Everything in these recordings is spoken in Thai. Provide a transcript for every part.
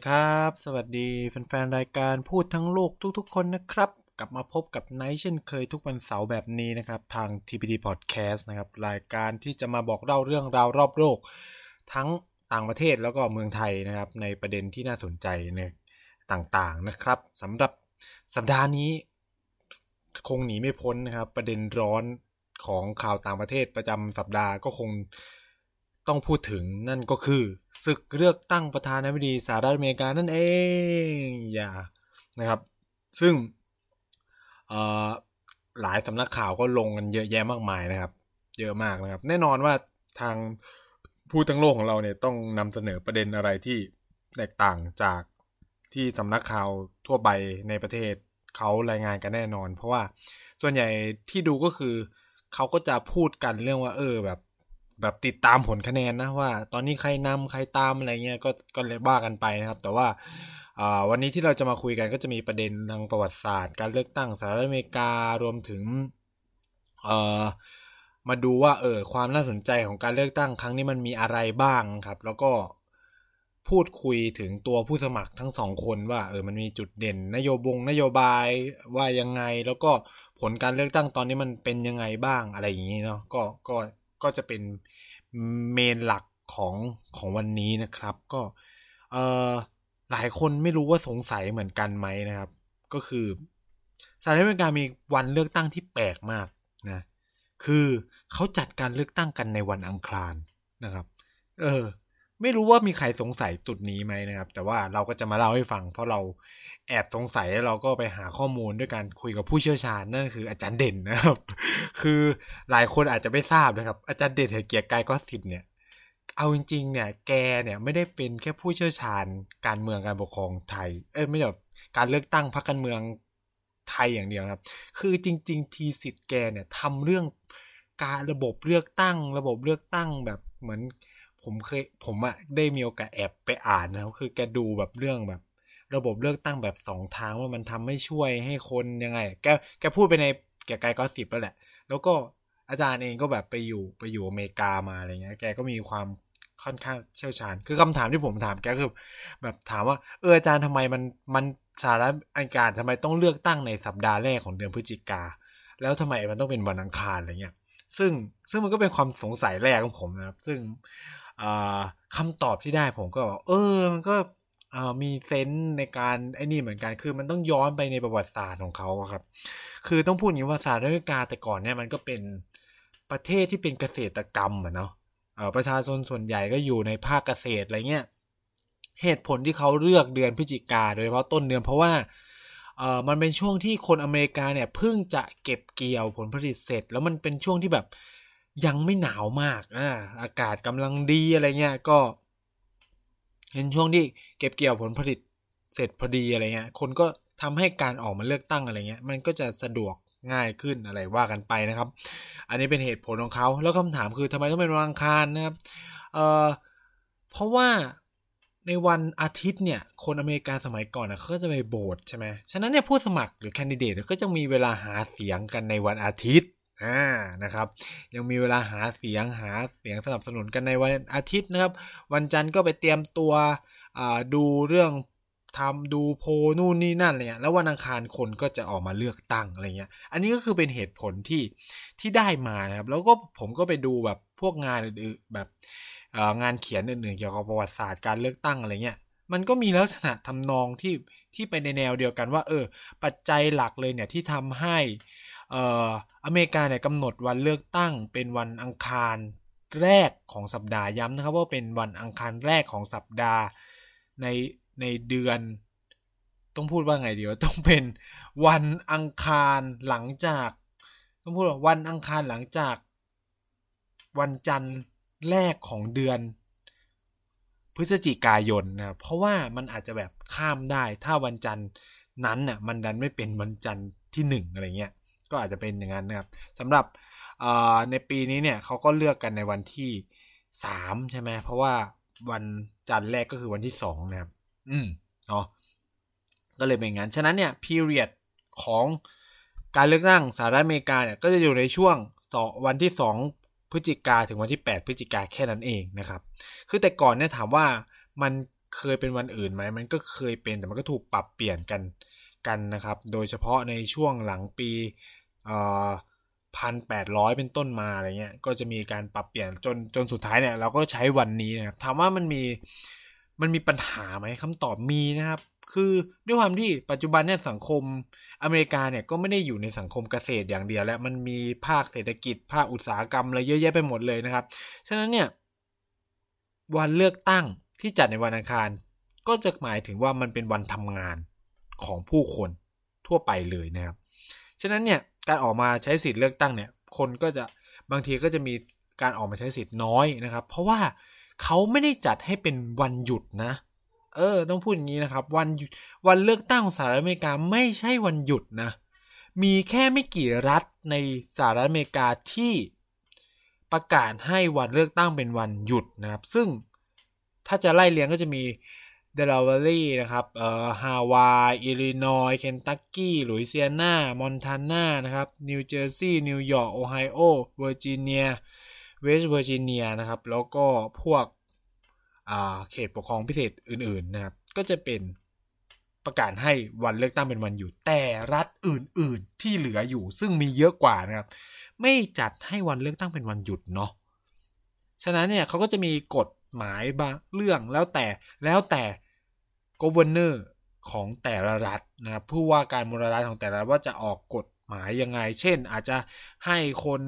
ดีครับ สวัสดีแฟนๆ รายการพูดทั้งโลกทุกๆ คนนะครับ กลับมาพบกับไนท์เช่นเคยทุกวันเสาร์แบบนี้นะครับ ทาง TPT Podcast นะครับ รายการที่จะมาบอกเล่าเรื่องราวรอบโลก ทั้งต่างประเทศแล้วก็เมืองไทยนะครับ ในประเด็นที่น่าสนใจในต่างๆนะครับสำหรับสัปดาห์นี้คงหนีไม่พ้นนะครับ ประเด็นร้อนของข่าวต่างประเทศประจำสัปดาห์ก็คง ต้องพูดถึงนั่นก็คือศึกเลือกตั้งประธานาธิบดีสหรัฐอเมริกานั่นเองอย่านะครับ ซึ่งหลายสำนักข่าวก็ลงกันเยอะแยะมากมายนะครับ เยอะมากนะครับ แน่นอนว่าทางผู้ทั้งโลกของเราเนี่ยต้องนำเสนอประเด็นอะไรที่แตกต่างจากที่สำนักข่าวทั่วไปในประเทศเขารายงานกันแน่นอน เพราะว่าส่วนใหญ่ที่ดูก็คือเขาก็จะพูดกันเรื่องว่าเออแบบ แบบติดตามผลคะแนนนะว่า ตอนนี้ใครนำใครตามอะไรเงี้ยก็ก็เลยว่ากันไปนะครับ แต่ว่าวันนี้ที่เราจะมาคุยกันก็จะมีประเด็นทางประวัติศาสตร์ การเลือกตั้งสหรัฐอเมริการวมถึงมาดูว่าเออความน่าสนใจของการเลือกตั้งครั้งนี้มันมีอะไรบ้างครับ แล้วก็พูดคุยถึงตัวผู้สมัครทั้งสองคนว่าเออมันมีจุดเด่น นโยบงนโยบายว่ายังไง แล้วก็ผลการเลือกตั้งตอนนี้มันเป็นยังไงบ้างอะไรอย่างนี้เนาะก็ก็ ก็จะเป็นเมนหลักของของวันนี้นะครับ ก็เออหลายคนไม่รู้ว่าสงสัยเหมือนกันไหมนะครับ ก็คือสหรัฐอเมริกามีวันเลือกตั้งที่แปลกมากนะคือเขาจัดการเลือกตั้งกันในวันอังคารนะครับ เออ ไม่รู้ว่ามีใครสงสัยจุดนี้ไหมนะครับ แต่ว่าเราก็จะมาเล่าให้ฟัง เพราะเรา แอบสงสัยแล้วเราก็ไปหาข้อมูลด้วยการคุยกับผู้เชี่ยวชาญนั่นคืออาจารย์เด่นนะครับ คือหลายคนอาจจะไม่ทราบนะครับ อาจารย์เด่นเหเกียรติกายก็สิบเนี่ย เอาจริงๆเนี่ย แกเนี่ยไม่ได้เป็นแค่ผู้เชี่ยวชาญการเมืองการปกครองไทย เอ้ยไม่ใช่การเลือกตั้งพรรคการเมืองไทยอย่างเดียวครับ คือจริง ๆ ทีสิทธิ์แกเนี่ยทำเรื่องการระบบเลือกตั้ง ระบบเลือกตั้งแบบเหมือนผมเคยผมอะได้มีโอกาสแอบไปอ่านนะครับคือแกดูแบบเรื่องแบบ ระบบเลือกตั้งแบบสองทางว่ามันทำให้ช่วยให้คนยังไง แกแกพูดไปในแกไกลก็สิบแล้วแหละ แล้วก็อาจารย์เองก็แบบไปอยู่ไปอยู่อเมริกามาอะไรเงี้ย แกก็มีความค่อนข้างเชี่ยวชาญ คือคำถามที่ผมถามแกคือแบบถามว่าเอออาจารย์ทำไมมันมันสาระอันการทำไมต้องเลือกตั้งในสัปดาห์แรกของเดือนพฤศจิกา แล้วทำไมมันต้องเป็นวันอังคารอะไรเงี้ย ซึ่งซึ่งมันก็เป็นความสงสัยแรกของผมนะครับ ซึ่งคำตอบที่ได้ผมก็เออ มันก็ มีเซนส์ในการไอ้นี่เหมือนกัน คือมันต้องย้อนไปในประวัติศาสตร์ของเขาครับ คือต้องพูดอย่างว่าสหรัฐอเมริกาแต่ก่อนเนี่ยมันก็เป็นประเทศที่เป็นเกษตรกรรมอะเนาะประชาชนส่วนใหญ่ก็อยู่ในภาคเกษตรอะไรเงี้ย เหตุผลที่เขาเลือกเดือนพฤศจิกาโดยเฉพาะต้นเดือนเพราะว่าเออมันเป็นช่วงที่คนอเมริกาเนี่ยเพิ่งจะเก็บเกี่ยวผลผลิตเสร็จ แล้วมันเป็นช่วงที่แบบยังไม่หนาวมากอ่าอากาศกำลังดีอะไรเงี้ยก็ เห็นช่วงที่เก็บเกี่ยวผลผลิตเสร็จพอดีอะไรเงี้ย คนก็ทำให้การออกมาเลือกตั้งอะไรเงี้ย มันก็จะสะดวกง่ายขึ้นอะไรว่ากันไปนะครับ อันนี้เป็นเหตุผลของเขา แล้วคำถามคือทำไมต้องเป็นวันอังคารนะครับ เอ่อ เพราะว่าในวันอาทิตย์เนี่ย คนอเมริกาสมัยก่อนนะเขาก็จะไปโบสถ์ใช่ไหมฉะนั้นเนี่ยผู้สมัครหรือแคนดิเดตก็จะมีเวลาหาเสียงกันในวันอาทิตย์ อ่านะครับ ยังมีเวลาหาเสียงหาเสียงสนับสนุนกันในวันอาทิตย์นะครับ วันจันทร์ก็ไปเตรียมตัวดูเรื่องทำดูโพนู่นนี่นั่นอะไรเงี้ยแล้ววันอังคารคนก็จะออกมาเลือกตั้งอะไรเงี้ย อันนี้ก็คือเป็นเหตุผลที่ที่ได้มานะครับ แล้วก็ผมก็ไปดูแบบพวกงานอื่นๆแบบงานเขียนอื่นๆเกี่ยวกับประวัติศาสตร์การเลือกตั้งอะไรเงี้ย มันก็มีลักษณะทำนองที่ที่ไปในแนวเดียวกันว่า เออ ปัจจัยหลักเลยเนี่ยที่ทำให้ เอ่ออเมริกาเนี่ยกำหนดวันเลือกตั้งเป็นวันอังคารแรกของสัปดาห์ย้ำนะครับว่าเป็นวันอังคารแรกของสัปดาห์ในในเดือน ต้องพูดว่าไงเดี๋ยวต้องเป็นวันอังคารหลังจาก ต้องพูดว่าวันอังคารหลังจาก วันจันทร์แรกของเดือน พฤศจิกายนนะเพราะว่ามันอาจจะแบบข้ามได้ถ้าวันจันทร์นั้นน่ะมันดันไม่เป็นวันจันทร์ที่หนึ่งอะไรเงี้ย ก็อาจจะเป็นอย่างนั้นนะครับสำหรับในปีนี้เนี่ยเขาก็เลือกกันในวันที่สามใช่ไหมเพราะว่าวันจันทร์แรกก็คือวันที่สองนะครับ อืมเนาะก็เลยเป็นงั้นฉะนั้นเนี่ย period ของการเลือกตั้งสหรัฐอเมริกาเนี่ยก็จะอยู่ในช่วงสองวันที่สองพฤศจิกาถึงวันที่ 8 พฤศจิกาแค่นั้นเองนะครับ คือแต่ก่อนเนี่ยถามว่ามันเคยเป็นวันอื่นไหม มันก็เคยเป็นแต่มันก็ถูกปรับเปลี่ยนกันกันนะครับ โดยเฉพาะในช่วงหลังปี พันแปดร้อยเป็นต้นมาอะไรเงี้ยก็จะมีการปรับเปลี่ยนจนจนสุดท้ายเนี่ย เราก็ใช้วันนี้นะครับถามว่ามันมีมันมีปัญหาไหมคำตอบมีนะครับ คือด้วยความที่ปัจจุบันเนี่ยสังคมอเมริกาเนี่ยก็ไม่ได้อยู่ในสังคมเกษตรอย่างเดียว แล้วมันมีภาคเศรษฐกิจ ภาคอุตสาหกรรมอะไรเยอะแยะไปหมดเลยนะครับ ฉะนั้นเนี่ยวันเลือกตั้งที่จัดในวันอังคาร ก็จะหมายถึงว่ามันเป็นวันทำงานของผู้คนทั่วไปเลยนะครับ ฉะนั้นเนี่ย การออกมาใช้สิทธิ์เลือกตั้งเนี่ย คนก็จะบางทีก็จะมีการออกมาใช้สิทธิ์น้อยนะครับ เพราะว่าเขาไม่ได้จัดให้เป็นวันหยุดนะ เออ ต้องพูดอย่างนี้นะครับ วันวันเลือกตั้งของสหรัฐอเมริกาไม่ใช่วันหยุดนะ มีแค่ไม่กี่รัฐในสหรัฐอเมริกาที่ประกาศให้วันเลือกตั้งเป็นวันหยุดนะครับ ซึ่งถ้าจะไล่เรียงก็จะมี เดลาแวร์นะครับเอ่อฮาวายอิลลินอยเคนตักกี้ลุยเซียนามอนทานานะครับนิวเจอร์ซีย์นิวยอร์กโอไฮโอเวอร์จิเนียเวสต์เวอร์จิเนียนะครับแล้วก็พวกเขตปกครองพิเศษอื่นๆนะครับก็จะเป็นประกาศให้วันเลือกตั้งเป็นวันหยุดแต่รัฐอื่นๆที่เหลืออยู่ซึ่งมีเยอะกว่านะครับไม่จัดให้วันเลือกตั้งเป็นวันหยุดเนาะ ฉะนั้นเนี่ยเขาก็จะมีกฎหมายบางเรื่องแล้วแต่แล้วแต่ governor ของแต่ละรัฐนะครับผู้ว่าการมลรัฐของแต่ละรัฐว่าจะออกกฎหมายยังไง เช่น อาจจะให้คน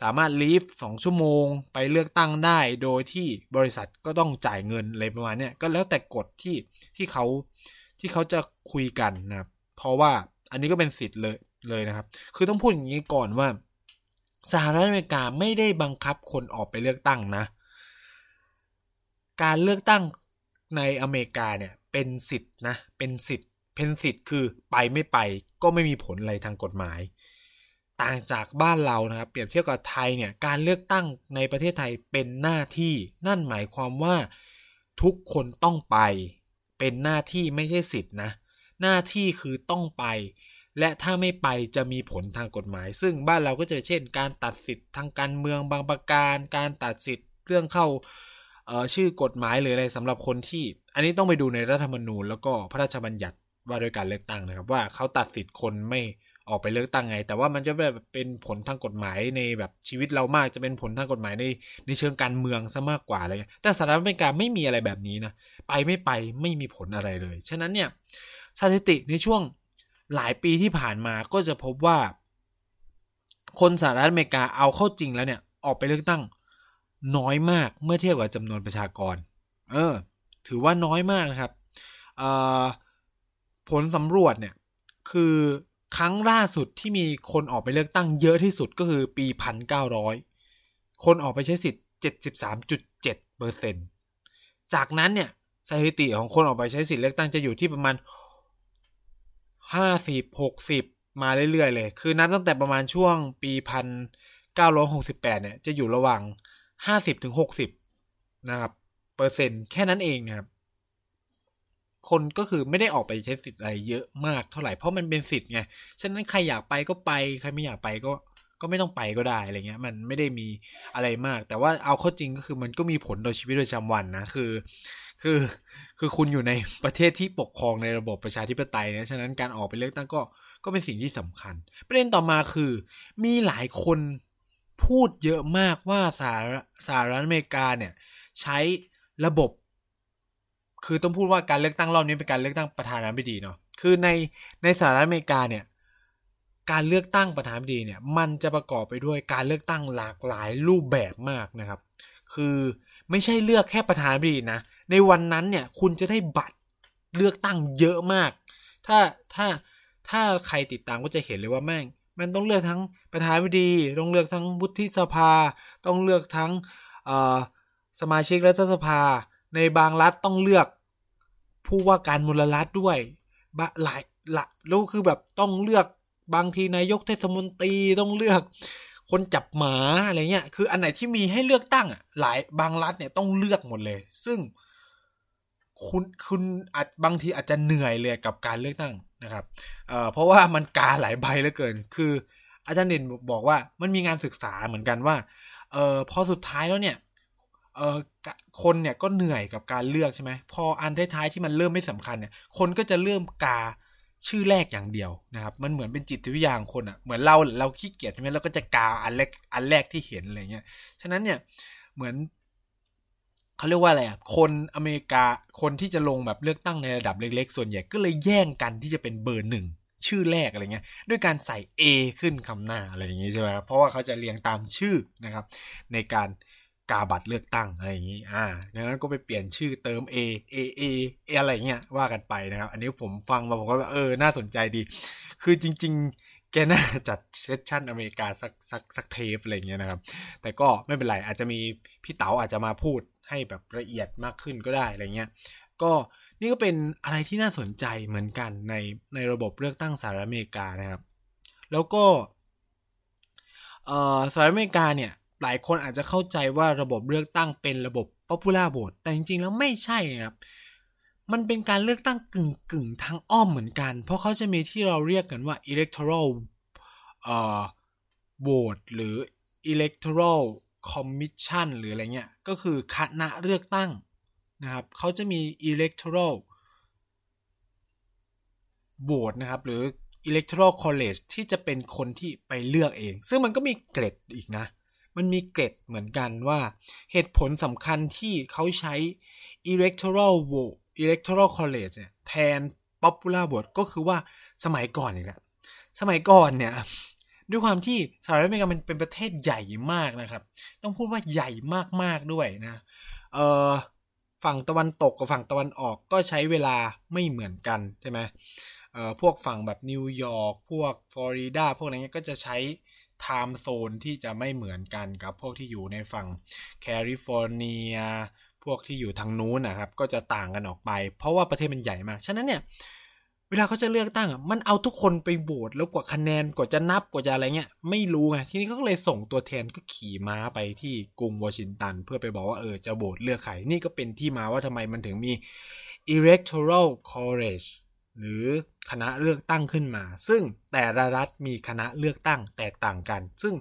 สามารถลีฟสองชั่วโมงไปเลือกตั้งได้ โดยที่บริษัทก็ต้องจ่ายเงินอะไรประมาณนี้ก็แล้วแต่กฎที่ที่เขาที่เขาจะคุยกันนะครับเพราะว่าอันนี้ก็เป็นสิทธิ์เลยเลยนะครับ คือต้องพูดอย่างนี้ก่อนว่า สหรัฐอเมริกาไม่ได้บังคับคนออกไปเลือกตั้งนะ การเลือกตั้งในอเมริกาเนี่ยเป็นสิทธิ์นะ เป็นสิทธิ์เป็นสิทธิ์คือไปไม่ไปก็ไม่มีผลอะไรทางกฎหมาย ต่างจากบ้านเรานะครับ เปรียบเทียบกับไทยเนี่ยการเลือกตั้งในประเทศไทยเป็นหน้าที่นั่นหมายความว่าทุกคนต้องไป เป็นหน้าที่ไม่ใช่สิทธินะ หน้าที่คือต้องไป และถ้าไม่ไปจะมีผลทางกฎหมาย ซึ่งบ้านเราก็จะเช่น การตัดสิทธิ์ทางการเมืองบางประการ การตัดสิทธิ์เรื่องเข้าชื่อกฎหมายหรืออะไรสำหรับคนที่ อันนี้ต้องไปดูในรัฐธรรมนูญ แล้วก็พระราชบัญญัติว่าโดยการเลือกตั้งนะครับ ว่าเขาตัดสิทธิ์คนไม่ออกไปเลือกตั้งไง แต่ว่ามันจะแบบเป็นผลทางกฎหมายในแบบชีวิตเรามากจะเป็นผลทางกฎหมายในในเชิงการเมืองซะมากกว่าอะไรเงี้ยแต่สหรัฐอเมริกาไม่มีอะไรแบบนี้นะไปไม่ไปไม่มีผลอะไรเลย ฉะนั้นเนี่ยสถิติในช่วง หลายปีที่ผ่านมาก็จะพบว่า คนสหรัฐอเมริกาเอาเข้าจริงแล้วเนี่ย ออกไปเลือกตั้ง น้อยมากเมื่อเทียบกับจำนวนประชากร เออ ถือว่าน้อยมากนะครับผลสำรวจเนี่ย คือครั้งล่าสุดที่มีคนออกไปเลือกตั้งเยอะที่สุดก็คือปีพันเก้าร้อยคนออกไปใช้สิทธิ์เจ็ดสิบสามจุดเจ็ดเปอร์เซ็นจากนั้นเนี่ยสถิติของคนออกไปใช้สิทธิ์เลือกตั้งจะอยู่ที่ประมาณ ห้าสิบหกสิบมาเรื่อยๆ เลย คือนับตั้งแต่ประมาณช่วงปีพันเก้าร้อยหกสิบแปดเนี่ย จะอยู่ระหว่างห้าสิบถึงหกสิบนะครับ เปอร์เซ็นต์แค่นั้นเองนะครับ คนก็คือไม่ได้ออกไปใช้สิทธิ์อะไรเยอะมากเท่าไหร่ เพราะมันเป็นสิทธิ์ไง ฉะนั้นใครอยากไปก็ไป ใครไม่อยากไปก็ก็ไม่ต้องไปก็ได้อะไรเงี้ย มันไม่ได้มีอะไรมาก แต่ว่าเอาเข้าจริงก็คือมันก็มีผลต่อชีวิตประจำวันนะ คือ คือคือคุณอยู่ในประเทศที่ปกครองในระบบประชาธิปไตยนะฉะนั้นการออกไปเลือกตั้งก็ก็เป็นสิ่งที่สำคัญ ประเด็นต่อมาคือมีหลายคนพูดเยอะมากว่าสหสหรัฐอเมริกาเนี่ยใช้ระบบ คือต้องพูดว่าการเลือกตั้งรอบนี้เป็นการเลือกตั้งประธานาธิบดีเนาะคือในในสหรัฐอเมริกาเนี่ยการเลือกตั้งประธานาธิบดีเนี่ยมันจะประกอบไปด้วยการเลือกตั้งหลากหลายรูปแบบมากนะครับ คือไม่ใช่เลือกแค่ประธานาธิบดีนะ ในวันนั้นเนี่ยคุณจะได้บัตรเลือกตั้งเยอะมาก ถ้าถ้าถ้าใครติดตามก็จะเห็นเลยว่าแม่ง มันต้องเลือกทั้งประธานาธิบดีต้องเลือกทั้งวุฒิสภา ต้องเลือกทั้งสมาชิกรัฐสภา ในบางรัฐต้องเลือกผู้ว่าการมลรัฐด้วยบะหลายละแล้วคือแบบต้องเลือกบางทีนายกเทศมนตรีต้องเลือกคนจับหมาอะไรเงี้ย คืออันไหนที่มีให้เลือกตั้งอะหลายบางรัฐเนี่ยต้องเลือกหมดเลย ซึ่ง คุณคุณอาจบางทีอาจจะเหนื่อยเลยกับการเลือกตั้งนะครับเอ่อเพราะว่ามันกาหลายใบเหลือเกิน คืออาจารย์เด่นบอกว่ามันมีงานศึกษาเหมือนกันว่าเอ่อพอสุดท้ายแล้วเนี่ยเอ่อคนเนี่ยก็เหนื่อยกับการเลือกใช่ไหมพออันท้ายๆที่มันเริ่มไม่สำคัญเนี่ยคนก็จะเริ่มกาชื่อแรกอย่างเดียวนะครับ มันเหมือนเป็นจิตวิทยาของคนอะ่ะเหมือนเราเราขี้เกียจใช่ไหมเราก็จะกาอันแรกอันแรกที่เห็นอะไรเงี้ยฉะนั้นเนี่ยเหมือน เขาเรียกว่าอะไรอะคนอเมริกาคนที่จะลงแบบเลือกตั้งในระดับเล็ก ๆ ส่วนใหญ่ก็เลยแย่งกันที่จะเป็นเบอร์หนึ่งชื่อแรกอะไรเงี้ยด้วยการใส่ A ขึ้นคำหน้าอะไรอย่างงี้ใช่ไหมครับเพราะว่าเขาจะเรียงตามชื่อนะครับ ในการกาบัตรเลือกตั้งอะไรอย่างนี้ อ่าดังนั้นก็ไปเปลี่ยนชื่อเติม A A A อะไรเงี้ยว่ากันไปนะครับ อันนี้ผมฟังมาผมก็เออ น่าสนใจดี คือจริง ๆ แกน่าจัดเซสชั่นอเมริกาสักสักสักเทปอะไรเงี้ยนะครับ แต่ก็ไม่เป็นไร อาจจะมีพี่เต๋าอาจจะมาพูด ให้แบบละเอียดมากขึ้นก็ได้อะไรเงี้ย ก็นี่ก็เป็นอะไรที่น่าสนใจเหมือนกันในในระบบเลือกตั้งสหรัฐอเมริกานะครับ แล้วก็เอ่อสหรัฐอเมริกาเนี่ยหลายคนอาจจะเข้าใจว่าระบบเลือกตั้งเป็นระบบ popular vote แต่จริงๆ แล้วไม่ใช่นะครับ มันเป็นการเลือกตั้งกึ่งกึ่งทางอ้อมเหมือนกัน เพราะเขาจะมีที่เราเรียกกันว่า electoral เอ่อ vote หรือ electoral commission หรืออะไรเงี้ย ก็คือคณะเลือกตั้งนะครับเขาจะมี electoral vote นะครับ หรือ electoral college ที่จะเป็นคนที่ไปเลือกเอง ซึ่งมันก็มีเกรดอีกนะ มันมีเกร็ดเหมือนกันว่าเหตุผลสำคัญที่เขาใช้ electoral vote electoral college เนี่ยแทน popular vote ก็คือว่าสมัยก่อนเนี่ยสมัยก่อนเนี่ย ด้วยความที่สหรัฐอเมริกามันเป็นประเทศใหญ่มากนะครับ ต้องพูดว่าใหญ่มากๆด้วยนะเอ่อฝั่งตะวันตกกับฝั่งตะวันออกก็ใช้เวลาไม่เหมือนกันใช่ไหมเอ่อพวกฝั่งแบบนิวยอร์กพวกฟลอริดาพวกอะไรเงี้ยก็จะใช้time zone ที่จะไม่เหมือนกันกับพวกที่อยู่ในฝั่งแคลิฟอร์เนียพวกที่อยู่ทางนู้นนะครับ ก็จะต่างกันออกไป เพราะว่าประเทศมันใหญ่มาก ฉะนั้นเนี่ย เวลาเขาจะเลือกตั้งมันเอาทุกคนไปโหวตแล้วกว่าคะแนนกว่าจะนับกว่าจะอะไรเงี้ย ไม่รู้ไงทีนี้เขาก็เลยส่งตัวแทนก็ขี่ม้าไปที่กรุงวอชิงตัน เพื่อไปบอกว่าเออจะโหวตเลือกใครนี่ก็เป็นที่มาว่าทำไมมันถึงมี electoral college หรือคณะเลือกตั้งขึ้นมา ซึ่งแต่ละรัฐมีคณะเลือกตั้งแตกต่างกัน ซึ่ง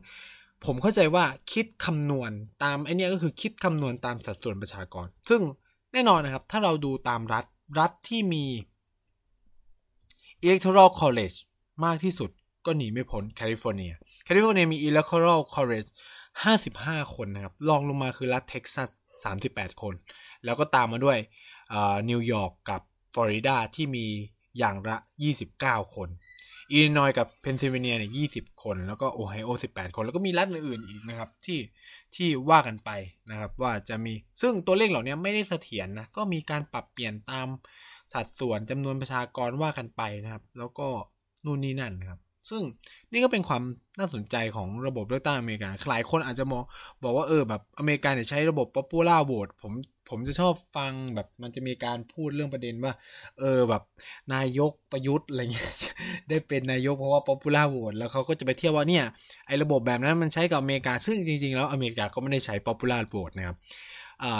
ผมเข้าใจว่าคิดคำนวณตามไอเนี้ยก็คือคิดคำนวณตามสัดส่วนประชากร ซึ่งแน่นอนนะครับ ถ้าเราดูตามรัฐรัฐที่มี electoral college มากที่สุดก็หนีไม่พ้นแคลิฟอร์เนีย แคลิฟอร์เนียมี electoral college 55 คนนะครับรองลงมาคือรัฐเท็กซัส 38 คน แล้วก็ตามมาด้วยนิวยอร์กกับฟลอริดาที่มีอย่างละ 29 คนอิลลินอยกับเพนซิลเวเนียเนี่ย20คน แล้วก็โอไฮโอ 18 คน แล้วก็มีรัฐอื่นๆอีกนะครับ ที่ที่ว่ากันไปนะครับ ว่าจะมีซึ่งตัวเลขเหล่านี้ไม่ได้เสถียรนะ ก็มีการปรับเปลี่ยนตาม สัดส่วนจำนวนประชากรว่ากันไปนะครับ แล้วก็นู่นนี่นั่นนะครับ ซึ่งนี่ก็เป็นความน่าสนใจของระบบเลือกตั้งอเมริกาหลายคนอาจจะมองบอกว่าเออแบบอเมริกาเนี่ยใช้ระบบ popular vote ผมผมจะชอบฟังแบบมันจะมีการพูดเรื่องประเด็นว่า เออแบบนายกประยุทธ์อะไรเงี้ยได้เป็นนายกเพราะว่า popular vote แล้วเขาก็จะไปเที่ยวว่าเนี่ยไอ้ระบบแบบนั้นมันใช้กับอเมริกาซึ่งจริงๆ แล้วอเมริกาก็ไม่ได้ใช้ popular vote นะครับ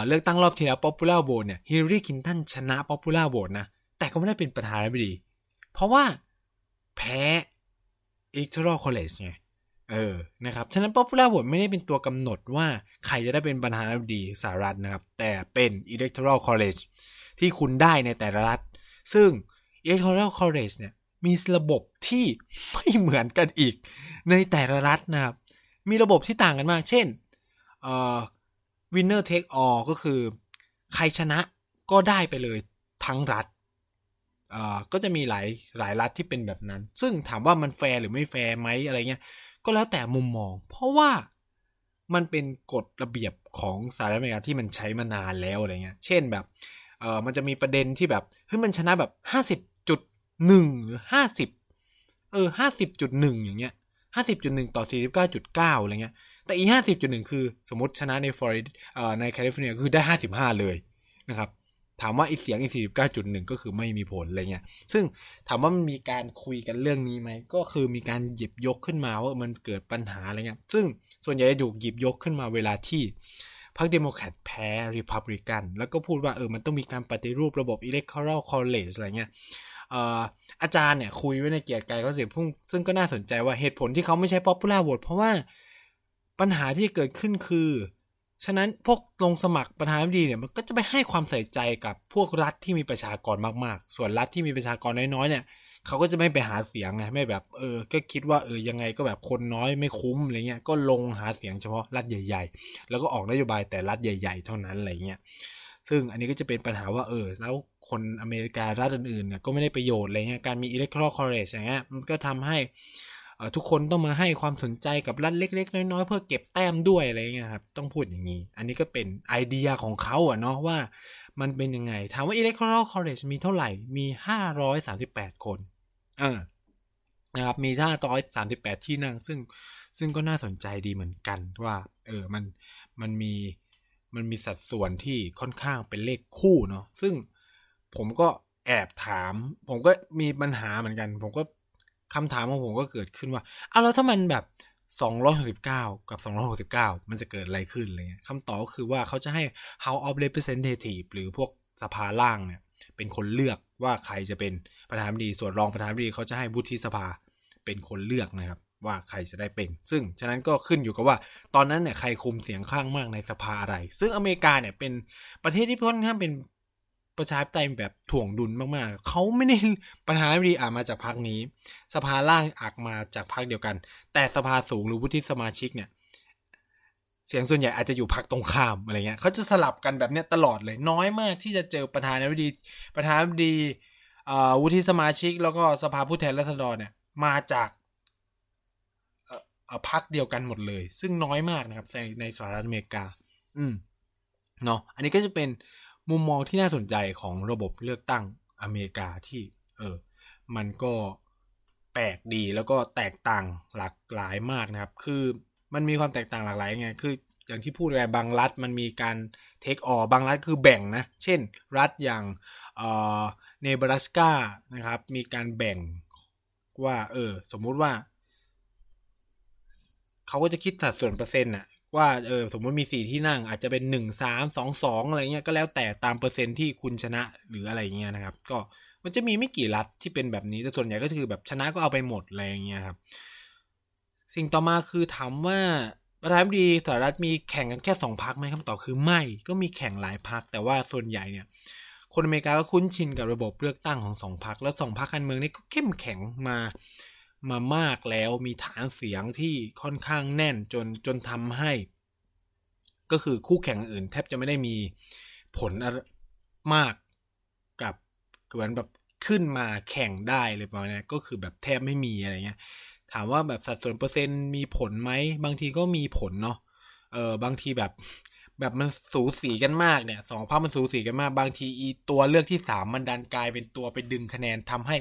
เลือกตั้งรอบที่แล้ว popular vote เนี่ยฮิลลารีคินตันชนะ popular vote นะ แต่ก็ไม่ได้เป็นประธานาธิบดี เพราะว่าแพ้ electoral college ไงเออ นะครับ ฉะนั้น popular vote ไม่ได้เป็นตัวกำหนดว่าใครจะได้เป็นประธานาธิบดีสหรัฐนะครับ แต่เป็น electoral college ที่คุณได้ในแต่ละรัฐ ซึ่ง electoral college เนี่ย มีระบบที่ไม่เหมือนกันอีกในแต่ละรัฐนะครับ มีระบบที่ต่างกันมาก เช่น เอ่อ winner take all ก็คือ ใครชนะก็ได้ไปเลยทั้งรัฐอ่าก็จะมีหลายหลายรัฐที่เป็นแบบนั้น ซึ่งถามว่ามันแฟร์หรือไม่แฟร์ไหมอะไรเงี้ย ก็แล้วแต่มุมมอง เพราะว่ามันเป็นกฎระเบียบของสหรัฐอเมริกาที่มันใช้มานานแล้วอะไรเงี้ย เช่นแบบเออมันจะมีประเด็นที่แบบเฮ้ยมันชนะแบบห้าสิบจุดหนึ่งหรือห้าสิบเออห้าสิบจุดหนึ่งอย่างเงี้ยห้าสิบจุดหนึ่งต่อสี่สิบเก้าจุดเก้าอะไรเงี้ย แต่อีห้าสิบจุดหนึ่งคือสมมติชนะในฟลอริดในแคลิฟอร์เนียคือได้ห้าสิบห้าเลยนะครับ ถามว่าไอ้เสียงอีสี่สิบเก้าจุดหนึ่งก็คือไม่มีผลอะไรเงี้ย ซึ่งถามว่ามันมีการคุยกันเรื่องนี้ไหม ก็คือมีการหยิบยกขึ้นมาว่ามันเกิดปัญหาอะไรเงี้ย ซึ่งส่วนใหญ่จะถูกหยิบยกขึ้นมาเวลาที่พรรคเดโมแครตแพ้ริพับลิกัน แล้วก็พูดว่าเออมันต้องมีการปฏิรูประบบ electoral college อะไรเงี้ยอาจารย์เนี่ยคุยไว้ในเกียรติกายเขาเสียพุ่งซึ่งก็น่าสนใจว่าเหตุผลที่เขาไม่ใช้ popular vote เพราะว่า ปัญหาที่เกิดขึ้นคือ ฉะนั้นพวกลงสมัครประธานาธิบดีเนี่ยมันก็จะไปให้ความใส่ใจกับพวกรัฐที่มีประชากรมากๆ ส่วนรัฐที่มีประชากรน้อยๆเนี่ยเขาก็จะไม่ไปหาเสียงไงไม่แบบเออ ก็คิดว่าเออยังไงก็แบบคนน้อยไม่คุ้มอะไรเงี้ยก็ลงหาเสียงเฉพาะรัฐใหญ่ ๆ แล้วก็ออกนโยบายแต่รัฐใหญ่ ๆ เท่านั้นอะไรเงี้ยซึ่งอันนี้ก็จะเป็นปัญหาว่าเออ แล้วคนอเมริการัฐอื่นๆเนี่ยก็ไม่ได้ประโยชน์อะไรเงี้ยการมี electoral college อย่างเงี้ยมันก็ทำให้ ทุกคนต้องมาให้ความสนใจกับรัฐเล็ก ๆ น้อยๆเพื่อเก็บแต้มด้วยอะไรเงี้ยครับต้องพูดอย่างนี้ อันนี้ก็เป็นไอเดียของเขาอะเนาะว่ามันเป็นยังไง ถามว่า electoral college มีเท่าไหร่มี 538 คนอ่านะครับมีท่าร้อยสามสิบแปดที่นั่ง ซึ่งซึ่งก็น่าสนใจดีเหมือนกันว่า เออมันมันมีมันมีสัดส่วนที่ค่อนข้างเป็นเลขคู่เนาะซึ่งผมก็แอบถาม ผมก็มีปัญหาเหมือนกัน ผมก็ คำถามของผมก็เกิดขึ้นว่าเอาแล้วถ้ามันแบบ269 กับ 269 มันจะเกิดอะไรขึ้นอะไรเงี้ยคำตอบก็คือว่าเขาจะให้ House of Representative หรือพวกสภาล่างเนี่ย เป็นคนเลือกว่าใครจะเป็นประธานาธิบดี ส่วนรองประธานาธิบดีเขาจะให้วุฒิสภาเป็นคนเลือกนะครับ ว่าใครจะได้เป็น ซึ่งฉะนั้นก็ขึ้นอยู่กับว่า ตอนนั้นเนี่ยใครคุมเสียงข้างมากในสภาอะไร ซึ่งอเมริกาเนี่ยเป็นประเทศที่ค่อนข้างเป็น ประชาธิปไตยแบบถ่วงดุลมากๆ เขาไม่ได้ประธานาธิบดีอาจมาจากพรรคนี้ สภาล่างอาจมาจากพรรคเดียวกัน แต่สภาสูงหรือวุฒิสมาชิกเนี่ย เสียงส่วนใหญ่อาจจะอยู่พักตรงข้ามอะไรเงี้ยเขาจะสลับกันแบบเนี้ยตลอดเลย น้อยมากที่จะเจอประธานาธิบดี ประธานาธิบดีวุฒิสมาชิก แล้วก็สภาผู้แทนราษฎรเนี่ย มาจากพักเดียวกันหมดเลย ซึ่งน้อยมากนะครับในในสหรัฐอเมริกา อืมเนาะอันนี้ก็จะเป็น มุมมองที่น่าสนใจของระบบเลือกตั้งอเมริกาที่ เออ มันก็แปลกดีแล้วก็แตกต่างหลากหลายมากนะครับ คือมันมีความแตกต่างหลากหลายไง คืออย่างที่พูดไปบางรัฐมันมีการเทคออบางรัฐคือแบ่งนะ เช่น รัฐอย่างเนบราสกานะครับ มีการแบ่งว่า เออ สมมุติว่า เขาก็จะคิดสัดส่วนเปอร์เซ็นต์อะ ว่าเออสมมติมีสี่ที่นั่ง อาจจะเป็นหนึ่งสามสองสองอะไรเงี้ยก็แล้วแต่ตามเปอร์เซ็นต์ที่คุณชนะหรืออะไรเงี้ยนะครับ ก็มันจะมีไม่กี่รัฐที่เป็นแบบนี้แต่ส่วนใหญ่ก็คือแบบชนะก็เอาไปหมดอะไรเงี้ยครับ สิ่งต่อมาคือถามว่าประธานาธิบดีสหรัฐมีแข่งกันแค่สองพักไหมคำตอบคือไม่ ก็มีแข่งหลายพักแต่ว่าส่วนใหญ่เนี่ย คนอเมริกาก็คุ้นชินกับระบบเลือกตั้งของสองพักแล้วสองพักการเมืองนี่ก็เข้มแข็งมา มามากแล้วมีฐานเสียงที่ค่อนข้างแน่นจนจนทำให้ ก็คือคู่แข่งอื่น แทบจะไม่ได้มีผลมากกับเหมือนแบบขึ้นมาแข่งได้เลยประมาณนี้ก็คือแบบแทบไม่มีอะไรเงี้ย ถามว่าแบบสัดส่วนเปอร์เซ็นต์มีผลไหมบางทีก็มีผลเนาะเออบางทีแบบแบบมันสูสีกันมากเนี่ยสองภาพมันสูสีกันมาก บางทีอีตัวเลือกที่สามมันดันกลายเป็นตัวไปดึงคะแนนทำให้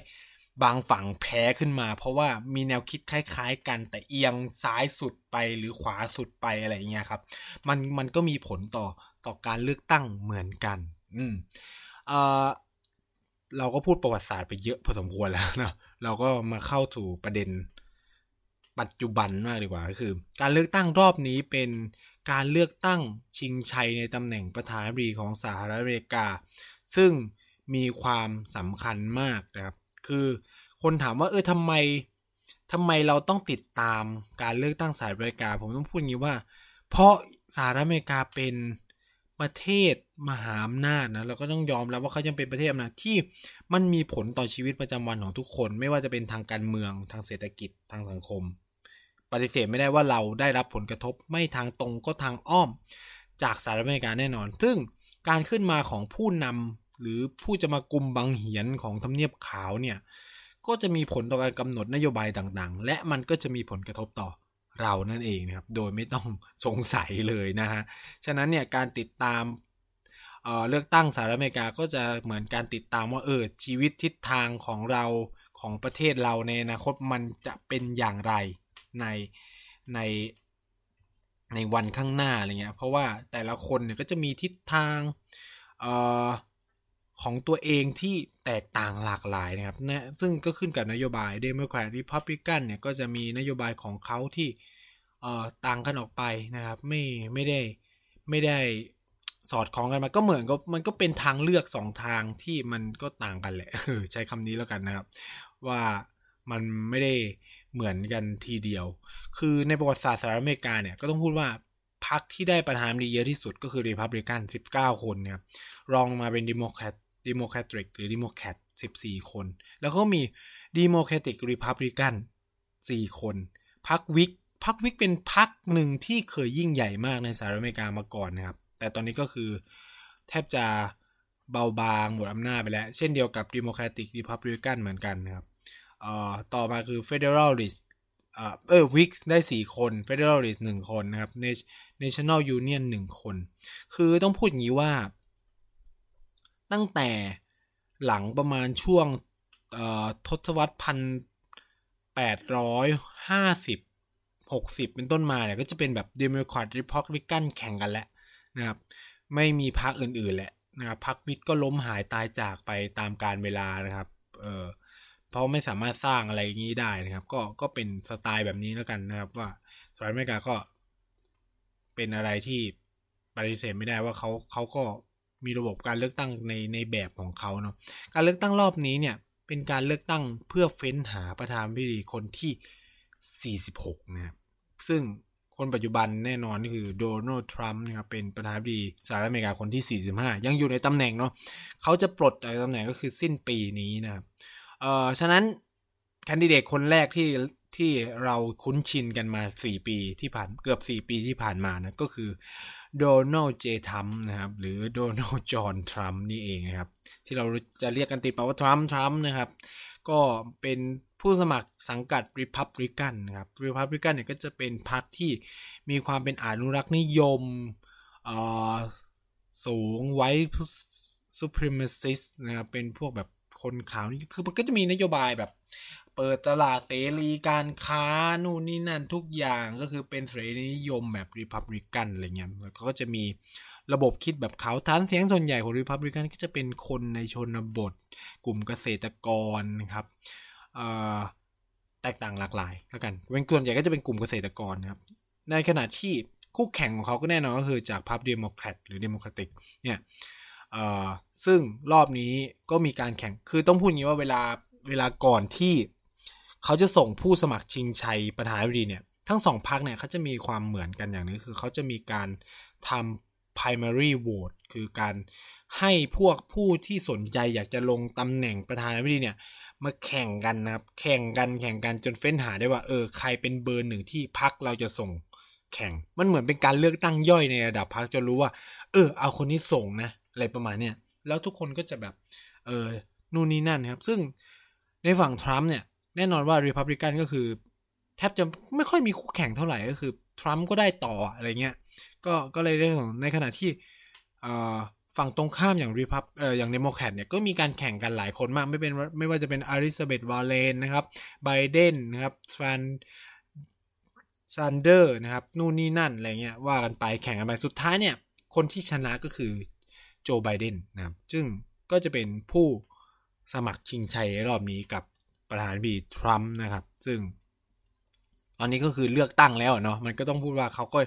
บางฝั่งแพ้ขึ้นมา เพราะว่ามีแนวคิดคล้ายๆ กัน แต่เอียงซ้ายสุดไปหรือขวาสุดไปอะไรเงี้ยครับมันมันก็มีผลต่อต่อการเลือกตั้งเหมือนกัน อืมเออเราก็พูดประวัติศาสตร์ไปเยอะพอสมควรแล้วนะเราก็มาเข้าสู่ประเด็นปัจจุบันมากดีกว่าก็คือ การเลือกตั้งรอบนี้เป็นการเลือกตั้งชิงชัยในตำแหน่งประธานาธิบดีของสหรัฐอเมริกา ซึ่งมีความสำคัญมากนะครับ คือคนถามว่าเออทำไมทำไมเราต้องติดตามการเลือกตั้งสหรัฐอเมริกา ผมต้องพูดอย่างนี้ว่า เพราะสหรัฐอเมริกาเป็นประเทศมหาอำนาจนะเราก็ต้องยอมรับว่าเขายังเป็นประเทศอำนาจที่มันมีผลต่อชีวิตประจำวันของทุกคน ไม่ว่าจะเป็นทางการเมืองทางเศรษฐกิจทางสังคม ปฏิเสธไม่ได้ว่าเราได้รับผลกระทบไม่ทางตรงก็ทางอ้อม จากสหรัฐอเมริกาแน่นอน ซึ่งการขึ้นมาของผู้นำ หรือผู้จะมากุมบังเหียนของทำเนียบขาวเนี่ยก็จะมีผลต่อการกำหนดนโยบายต่างๆ และมันก็จะมีผลกระทบต่อเรานั่นเองนะครับ โดยไม่ต้องสงสัยเลยนะฮะ ฉะนั้นเนี่ยการติดตามเเลือกตั้งสหรัฐอเมริกาก็จะเหมือนการติดตามว่าเออชีวิตทิศทางของเราของประเทศเราในอนาคตมันจะเป็นอย่างไรในในในวันข้างหน้าอะไรเงี้ย เพราะว่าแต่ละคนเนี่ยก็จะมีทิศทางออ ของตัวเองที่แตกต่างหลากหลายนะครับนะซึ่งก็ขึ้นกับนโยบายเดโมแครตริพับลิกันเนี่ยก็จะมีนโยบายของเขาที่เอ่อต่างกันออกไปนะครับ ไม่ไม่ได้ไม่ได้สอดคล้องกันมาก็เหมือนก็มันก็เป็นทางเลือกสองทางที่มันก็ต่างกันแหละใช้คำนี้แล้วกันนะครับ ว่ามันไม่ได้เหมือนกันทีเดียว คือในประวัติศาสตร์สหรัฐอเมริกาเนี่ยก็ต้องพูดว่าพรรคที่ได้ประธานาธิบดีเยอะที่สุดก็คือรีพับลิกัน19 คนนะครับรองมาเป็นดิโมแครต ดิโมแครติกหรือดิโมแครต14คน แล้วก็มีดิโมแครติกรีพับลิกัน4คนพรรควิกพรรควิกเป็นพรรคหนึ่งที่เคยยิ่งใหญ่มากในสหรัฐอเมริกามาก่อนนะครับ แต่ตอนนี้ก็คือ แทบจะเบาบางหมดอำนาจไปแล้ว เช่นเดียวกับดิโมแครติกรีพับลิกันเหมือนกันนะครับเอ่อต่อมาคือ Federalist เอ่อเออวิกได้ 4 คน Federalist 1คนนะครับ National Union 1คน คือต้องพูดอย่างนี้ว่า ตั้งแต่หลังประมาณช่วงทศวรรษพันแปดร้อยห้าสิบหกสิบเป็นต้นมาเนี่ยก็จะเป็นแบบเดโมแครตริพับลิกันแข่งกันแล้วนะครับ ไม่มีพรรคอื่นๆแหละนะครับพรรควิทก็ล้มหายตายจากไปตามการเวลานะครับเออเพราะไม่สามารถสร้างอะไรอย่างนี้ได้นะครับ ก็ก็เป็นสไตล์แบบนี้แล้วกันนะครับ ว่าสหรัฐอเมริกาก็เป็นอะไรที่ปฏิเสธไม่ได้ว่าเขาเขาก็ มีระบบการเลือกตั้งในในแบบของเขาเนาะการเลือกตั้งรอบนี้เนี่ยเป็นการเลือกตั้งเพื่อเฟ้นหาประธานาธิบดีคนที่ 46 นะครับซึ่งคนปัจจุบันแน่นอนนี่คือโดนัลด์ทรัมป์นะครับเป็นประธานาธิบดีสหรัฐอเมริกาคนที่ 45 ยังอยู่ในตำแหน่งเนาะเขาจะปลดจากตำแหน่งก็คือสิ้นปีนี้นะครับเอ่อฉะนั้นแคนดิเดตคนแรกที่ที่เราคุ้นชินกันมา 4 ปีที่ผ่านเกือบ 4 ปีที่ผ่านมานะก็คือ โดนัลด์เจทัมนะครับ หรือโดนัลด์จอห์นทรัมป์นี่เองนะครับ ที่เราจะเรียกกันติดปากว่าทรัมป์ทรัมป์นะครับ ก็เป็นผู้สมัครสังกัดริพับลิกันนะครับริพับลิกันเนี่ยก็จะเป็นพรรคที่มีความเป็นอนุรักษ์นิยมสูง white supremacist นะครับเป็นพวกแบบคนขาวนี่คือมันก็จะมีนโยบายแบบ เปิดตลาดเสรีการค้านู่นนี่นั่นทุกอย่างก็คือเป็นเสรีนิยมแบบริพับลิกันอะไรเงี้ยแล้วก็จะมีระบบคิดแบบเขาฐานเสียงส่วนใหญ่ของริพับลิกันก็จะเป็นคนในชนบท กลุ่มเกษตรกรนะครับแตกต่างหลากหลายแล้วกันเป็นส่วนใหญ่ก็จะเป็นกลุ่มเกษตรกรครับในขณะที่คู่แข่งของเขาก็แน่นอนก็คือจากพรรคเดโมแครตหรือเดโมแครติกเนี่ยซึ่งรอบนี้ก็มีการแข่งคือต้องพูดงี้ว่าเวลาเวลาก่อนที่ เขาจะส่งผู้สมัครชิงชัยประธานาธิบดีเนี่ยทั้งสองพรรคเนี่ยเขาจะมีความเหมือนกันอย่างนึงคือเขาจะมีการทำ primary vote คือการให้พวกผู้ที่สนใจอยากจะลงตำแหน่งประธานาธิบดีเนี่ยมาแข่งกันนะครับ แข่งกันแข่งกันจนเฟ้นหาได้ว่า เออใครเป็นเบอร์หนึ่งที่พักเราจะส่งแข่ง มันเหมือนเป็นการเลือกตั้งย่อยในระดับพักจะรู้ว่า เออ เอาคนนี้ส่งนะ อะไรประมาณเนี้ยแล้วทุกคนก็จะแบบ เออ นู่นนี่นั่นครับ ซึ่งในฝั่งทรัมป์เนี่ย แน่นอนว่ารีพับลิกันก็คือ แทบจะไม่ค่อยมีคู่แข่งเท่าไหร่ก็คือทรัมป์ก็ได้ต่ออะไรเงี้ยก็ก็เลยได้ของในขณะที่ฝั่งตรงข้ามอย่างรีพับเอ่ออย่างเดโมแครตเนี่ยก็มีการแข่งกันหลายคนมาก ไม่เป็นไม่ว่าจะเป็นเอลิซาเบธวอร์เรนนะครับไบเดนนะครับฟรานซันเดอร์นะครับนู่นนี่นั่นอะไรเงี้ยว่ากันไปแข่งกันไปสุดท้ายเนี่ย คนที่ชนะก็คือโจไบเดนนะครับซึ่งก็จะเป็นผู้สมัครชิงชัยรอบนี้กับ ประธานาธิบดีทรัมป์นะครับ ซึ่ง ตอนนี้ก็คือเลือกตั้งแล้วเนาะมันก็ต้องพูดว่าเขาก็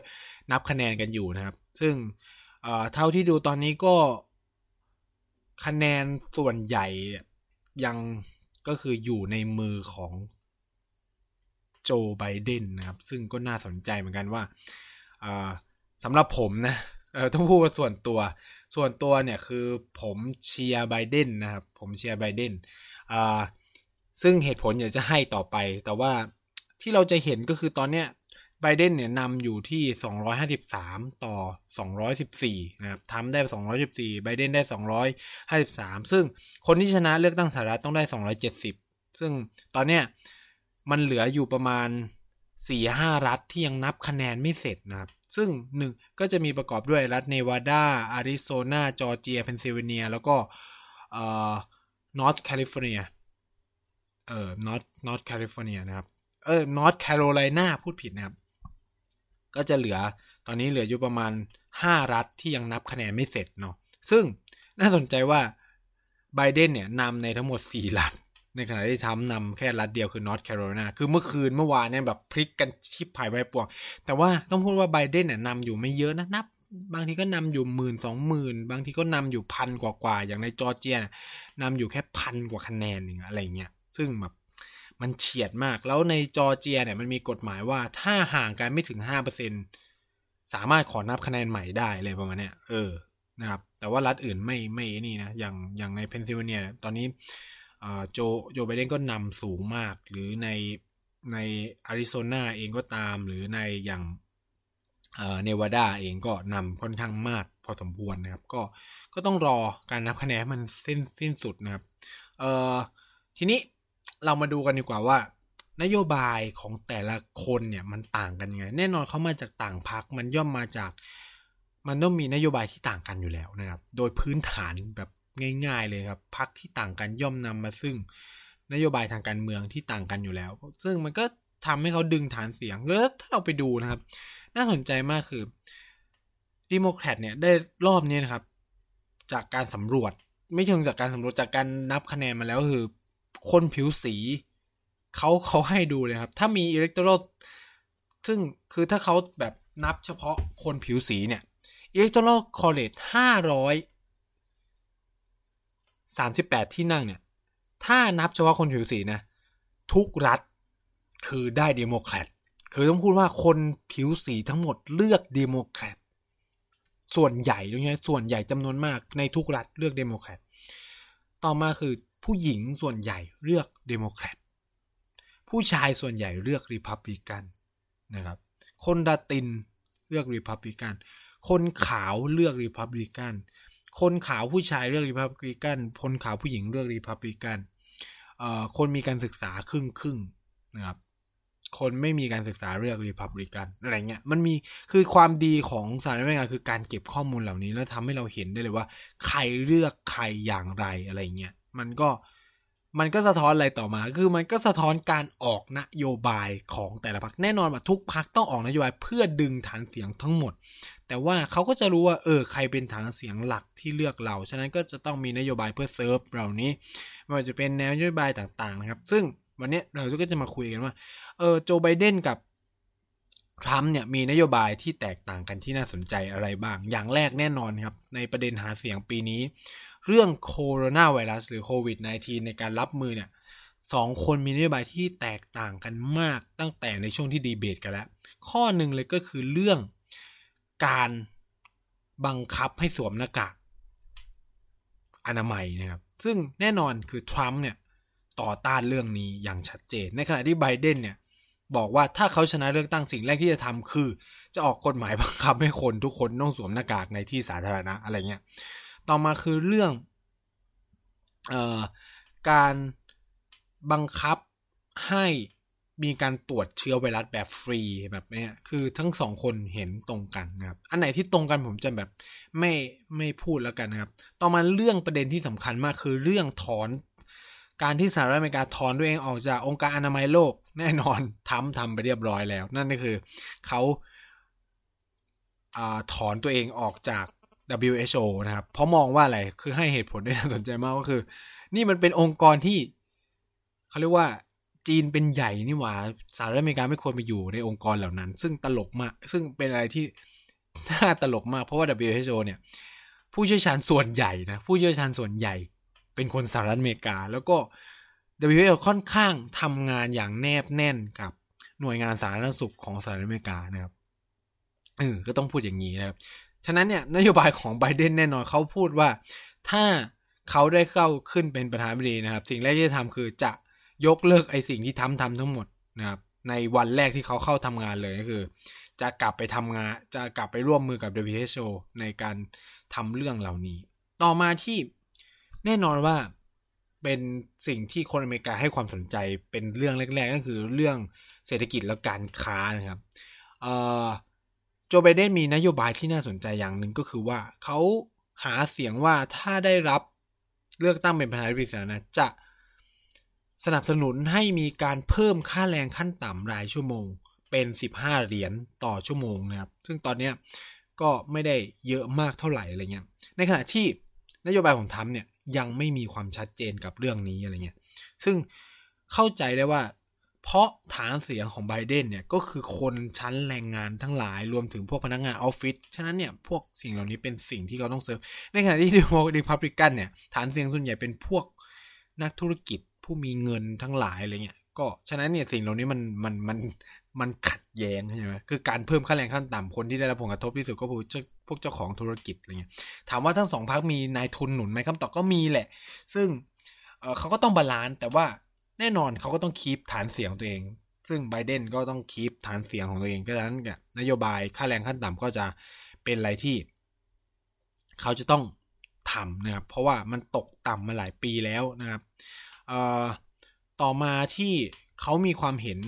นับคะแนนกันอยู่นะครับ ซึ่งเท่าที่ดูตอนนี้ก็คะแนนส่วนใหญ่ยังก็คืออยู่ในมือของโจไบเดนนะครับ ซึ่งก็น่าสนใจเหมือนกันว่าสำหรับผมนะต้องพูดว่าส่วนตัว ส่วนตัวเนี่ยคือผมเชียร์ไบเดนนะครับ ผมเชียร์ไบเดนอ ซึ่งเหตุผลอยากจะให้ต่อไป แต่ว่าที่เราจะเห็นก็คือตอนเนี้ยไบเดนเนี่ยนำอยู่ที่ 253 ต่อ 214 นะครับทำได้ 214 ไบเดนได้ 253 ซึ่งคนที่ชนะเลือกตั้งสหรัฐต้องได้ 270 ซึ่งตอนเนี้ยมันเหลืออยู่ประมาณ 4-5 รัฐที่ยังนับคะแนนไม่เสร็จนะครับ ซึ่งหนึ่งก็จะมีประกอบด้วยรัฐเนวาดาอาริโซนา จอร์เจีย เพนซิลเวเนีย แล้วก็เอ่อนอร์ทแคลิฟอร์เนีย เอ่อนอร์ทนอร์ทแคลิฟอร์เนียนะครับ เออนอร์ทแคโรไลนาพูดผิดนะครับ ก็จะเหลือตอนนี้เหลืออยู่ประมาณ 5 รัฐที่ยังนับคะแนนไม่เสร็จเนาะซึ่งน่าสนใจว่าไบเดนเนี่ยนำในทั้งหมดสี่รัฐ ในขณะที่ทรัมป์นำแค่รัฐเดียวคือนอร์ทแคโรไลนาคือเมื่อคืนเมื่อวานเนี่ยแบบพลิกกันชิบหายวายป่วง แต่ว่าต้องพูดว่าไบเดนเนี่ยนำอยู่ไม่เยอะนะนับ บางทีก็นำอยู่หมื่นสองหมื่นบางทีก็นำอยู่พันกว่าๆอย่างในจอร์เจียนำอยู่แค่พันกว่าคะแนนอย่างอะไรเงี้ย ซึ่งแบบมันเฉียดมาก แล้วในจอร์เจียเนี่ยมันมีกฎหมายว่าถ้าห่างกันไม่ถึงห้าเปอร์เซ็นสามารถขอนับคะแนนใหม่ได้เลยประมาณเนี้ยเออนะครับ แต่ว่ารัฐอื่นไม่ไม่นี่นะ อย่างอย่างในเพนซิลเวเนีย ตอนนี้โจโจไบเดนก็นำสูงมาก หรือในในอาริโซนาเองก็ตาม หรือในอย่างเนวาดาเองก็นำค่อนข้างมากพอสมควรนะครับ ก็ก็ต้องรอการนับคะแนนมันสิ้นสิ้นสุดนะครับ เอ่อทีนี้ เรามาดูกันดีกว่าว่า นโยบายของแต่ละคนเนี่ยมันต่างกันยังไง แน่นอนเขามาจากต่างพักมันย่อมมาจาก มันต้องมีนโยบายที่ต่างกันอยู่แล้วนะครับ โดยพื้นฐานแบบง่าย ๆ เลยครับพักที่ต่างกันย่อมนำมาซึ่งนโยบายทางการเมืองที่ต่างกันอยู่แล้ว ซึ่งมันก็ทำให้เขาดึงฐานเสียงแล้วถ้าเราไปดูนะครับ น่าสนใจมากคือดิโมแครตเนี่ยได้รอบนี้นะครับ จากการสำรวจ ไม่เชิงจากการสำรวจจากการนับคะแนนมาแล้วคือ คนผิวสีเขาเขาให้ดูเลยครับ ถ้ามี electoral ซึ่งคือถ้าเขาแบบนับเฉพาะคนผิวสีเนี่ย electoral college ห้าร้อยสามสิบแปดที่นั่งเนี่ย ถ้านับเฉพาะคนผิวสีนะ ทุกรัฐคือได้เดโมแครตคือต้องพูดว่าคนผิวสีทั้งหมดเลือกเดโมแครตส่วนใหญ่ตรงนี้ส่วนใหญ่จำนวนมากในทุกรัฐเลือกเดโมแครตต่อมาคือ ผู้หญิงส่วนใหญ่เลือกเดโมแครตผู้ชายส่วนใหญ่เลือกริพับลิกันนะครับ คนลาตินเลือกริพับลิกัน คนขาวเลือกริพับลิกัน คนขาวผู้ชายเลือกรีพับลิกัน คนขาวผู้หญิงเลือกรีพับลิกันคนมีการศึกษาครึ่งครึ่งนะครับ คนไม่มีการศึกษาเลือกรีพับลิกันอะไรเงี้ย มันมีคือความดีของสหรัฐอเมริกาคือการเก็บข้อมูลเหล่านี้แล้วทำให้เราเห็นได้เลยว่า ใครเลือกใครอย่างไรอะไรเงี้ย มันก็มันก็สะท้อนอะไรต่อมา คือมันก็สะท้อนการออกนโยบายของแต่ละพรรคแน่นอนว่าทุกพรรคต้องออกนโยบายเพื่อดึงฐานเสียงทั้งหมด แต่ว่าเขาก็จะรู้ว่าเออใครเป็นฐานเสียงหลักที่เลือกเรา ฉะนั้นก็จะต้องมีนโยบายเพื่อเซิร์ฟเหล่านี้ไม่ว่าจะเป็นแนวนโยบายต่างๆนะครับ ซึ่งวันนี้เราก็จะมาคุยกันว่าเออโจไบเดนกับทรัมป์เนี่ยมีนโยบายที่แตกต่างกันที่น่าสนใจอะไรบ้าง อย่างแรกแน่นอนครับในประเด็นหาเสียงปีนี้ เรื่องโคโรนาไวรัสหรือโควิด -19 ในการรับมือเนี่ยสองคนมีนโยบายที่แตกต่างกันมากตั้งแต่ในช่วงที่ดีเบตกันแล้ว ข้อหนึ่งเลยก็คือเรื่องการบังคับให้สวมหน้ากากอนามัยนะครับ ซึ่งแน่นอนคือทรัมป์เนี่ยต่อต้านเรื่องนี้อย่างชัดเจน ในขณะที่ไบเดนเนี่ยบอกว่าถ้าเขาชนะเลือกตั้งสิ่งแรกที่จะทำคือ จะออกกฎหมายบังคับให้คนทุกคนต้องสวมหน้ากากในที่สาธารณะอะไรเงี้ย ต่อมาคือเรื่องออการบังคับให้มีการตรวจเชื้อไวรัสแบบฟรีแบบนี้คือทั้งสองคนเห็นตรงกันนะครับ อันไหนที่ตรงกันผมจะแบบไม่ไม่พูดแล้วกันนะครับ ต่อมาเรื่องประเด็นที่สำคัญมากคือเรื่องถอน การที่สหรัฐอเมริกาถอนตัวเองออกจากองค์การอนามัยโลกแน่นอนทำทำไปเรียบร้อยแล้ว นั่นก็คือเขาถอนตัวเองออกจาก WHO นะครับ เพราะมองว่าอะไร คือให้เหตุผลได้น่าสนใจมากก็คือ นี่มันเป็นองค์กรที่เขาเรียกว่าจีนเป็นใหญ่นี่หว่าสหรัฐอเมริกาไม่ควรไปอยู่ในองค์กรเหล่านั้น ซึ่งตลกมาก ซึ่งเป็นอะไรที่น่าตลกมาก เพราะว่า WHO เนี่ย ผู้เชี่ยวชาญส่วนใหญ่นะ ผู้เชี่ยวชาญส่วนใหญ่ เป็นคนสหรัฐอเมริกา แล้วก็ WHO ค่อนข้างทำงานอย่างแนบแน่นกับหน่วยงานสาธารณสุขของสหรัฐอเมริกานะครับเออก็ต้องพูดอย่างนี้นะครับ ฉะนั้นเนี่ยนโยบายของไบเดนแน่นอนเขาพูดว่า ถ้าเขาได้เข้าขึ้นเป็นประธานาธิบดีนะครับ สิ่งแรกที่จะทำคือจะยกเลิกไอ้สิ่งที่ทำทำทั้งหมดนะครับ ในวันแรกที่เขาเข้าทำงานเลยก็คือ จะกลับไปทำงาน จะกลับไปร่วมมือกับ WHO ในการทำเรื่องเหล่านี้ ต่อมาที่แน่นอนว่าเป็นสิ่งที่คนอเมริกาให้ความสนใจเป็นเรื่องแรก ๆ ก็คือเรื่องเศรษฐกิจและการค้านะครับเอ่อ จไบเดนมีนโยบายที่น่าสนใจอย่างหนึ่งก็คือว่าเขาหาเสียงว่าถ้าได้รับเลือกตั้งเป็นประธานาธิบดีสหรัฐจะสนับสนุนให้มีการเพิ่มค่าแรงขั้นต่ำรายชั่วโมง เป็น 15 เหรียญต่อชั่วโมงนะครับ ซึ่งตอนนี้ก็ไม่ได้เยอะมากเท่าไหร่อะไรเงี้ย ในขณะที่นโยบายของทรัมป์เนี่ยยังไม่มีความชัดเจนกับเรื่องนี้อะไรเงี้ย ซึ่งเข้าใจได้ว่า เพราะฐานเสียงของไบเดนเนี่ยก็คือคนชั้นแรงงานทั้งหลายรวมถึงพวกพนักงานออฟฟิศฉะนั้นเนี่ยพวกสิ่งเหล่านี้เป็นสิ่งที่เขาต้องเซิร์ฟในขณะที่ดิโมริพับลิกันเนี่ยฐานเสียงส่วนใหญ่เป็นพวกนักธุรกิจผู้มีเงินทั้งหลายอะไรเงี้ยก็ฉะนั้นเนี่ยสิ่งเหล่านี้มันมันมันมันขัดแย้งใช่ไหมคือการเพิ่มค่าแรงขั้นต่ำคนที่ได้รับผลกระทบที่สุดก็คือพวกเจ้าของธุรกิจอะไรเงี้ยถามว่าทั้งสองพรรคมีนายทุนหนุนไหมคำตอบก็มีแหละ ซึ่งเขาก็ต้อง balance แต่ว่า แน่นอนเขาก็ต้อง keep ฐานเสียงตัวเอง ซึ่งไบเดนก็ต้อง keep ฐานเสียงของตัวเองดังนั้นนโยบายค่าแรงขั้นต่ำก็จะเป็นอะไรที่ เขาจะต้องทำนะครับ เพราะว่ามันตกต่ำมาหลายปีแล้วนะครับต่อมาที่เขามีความเห็น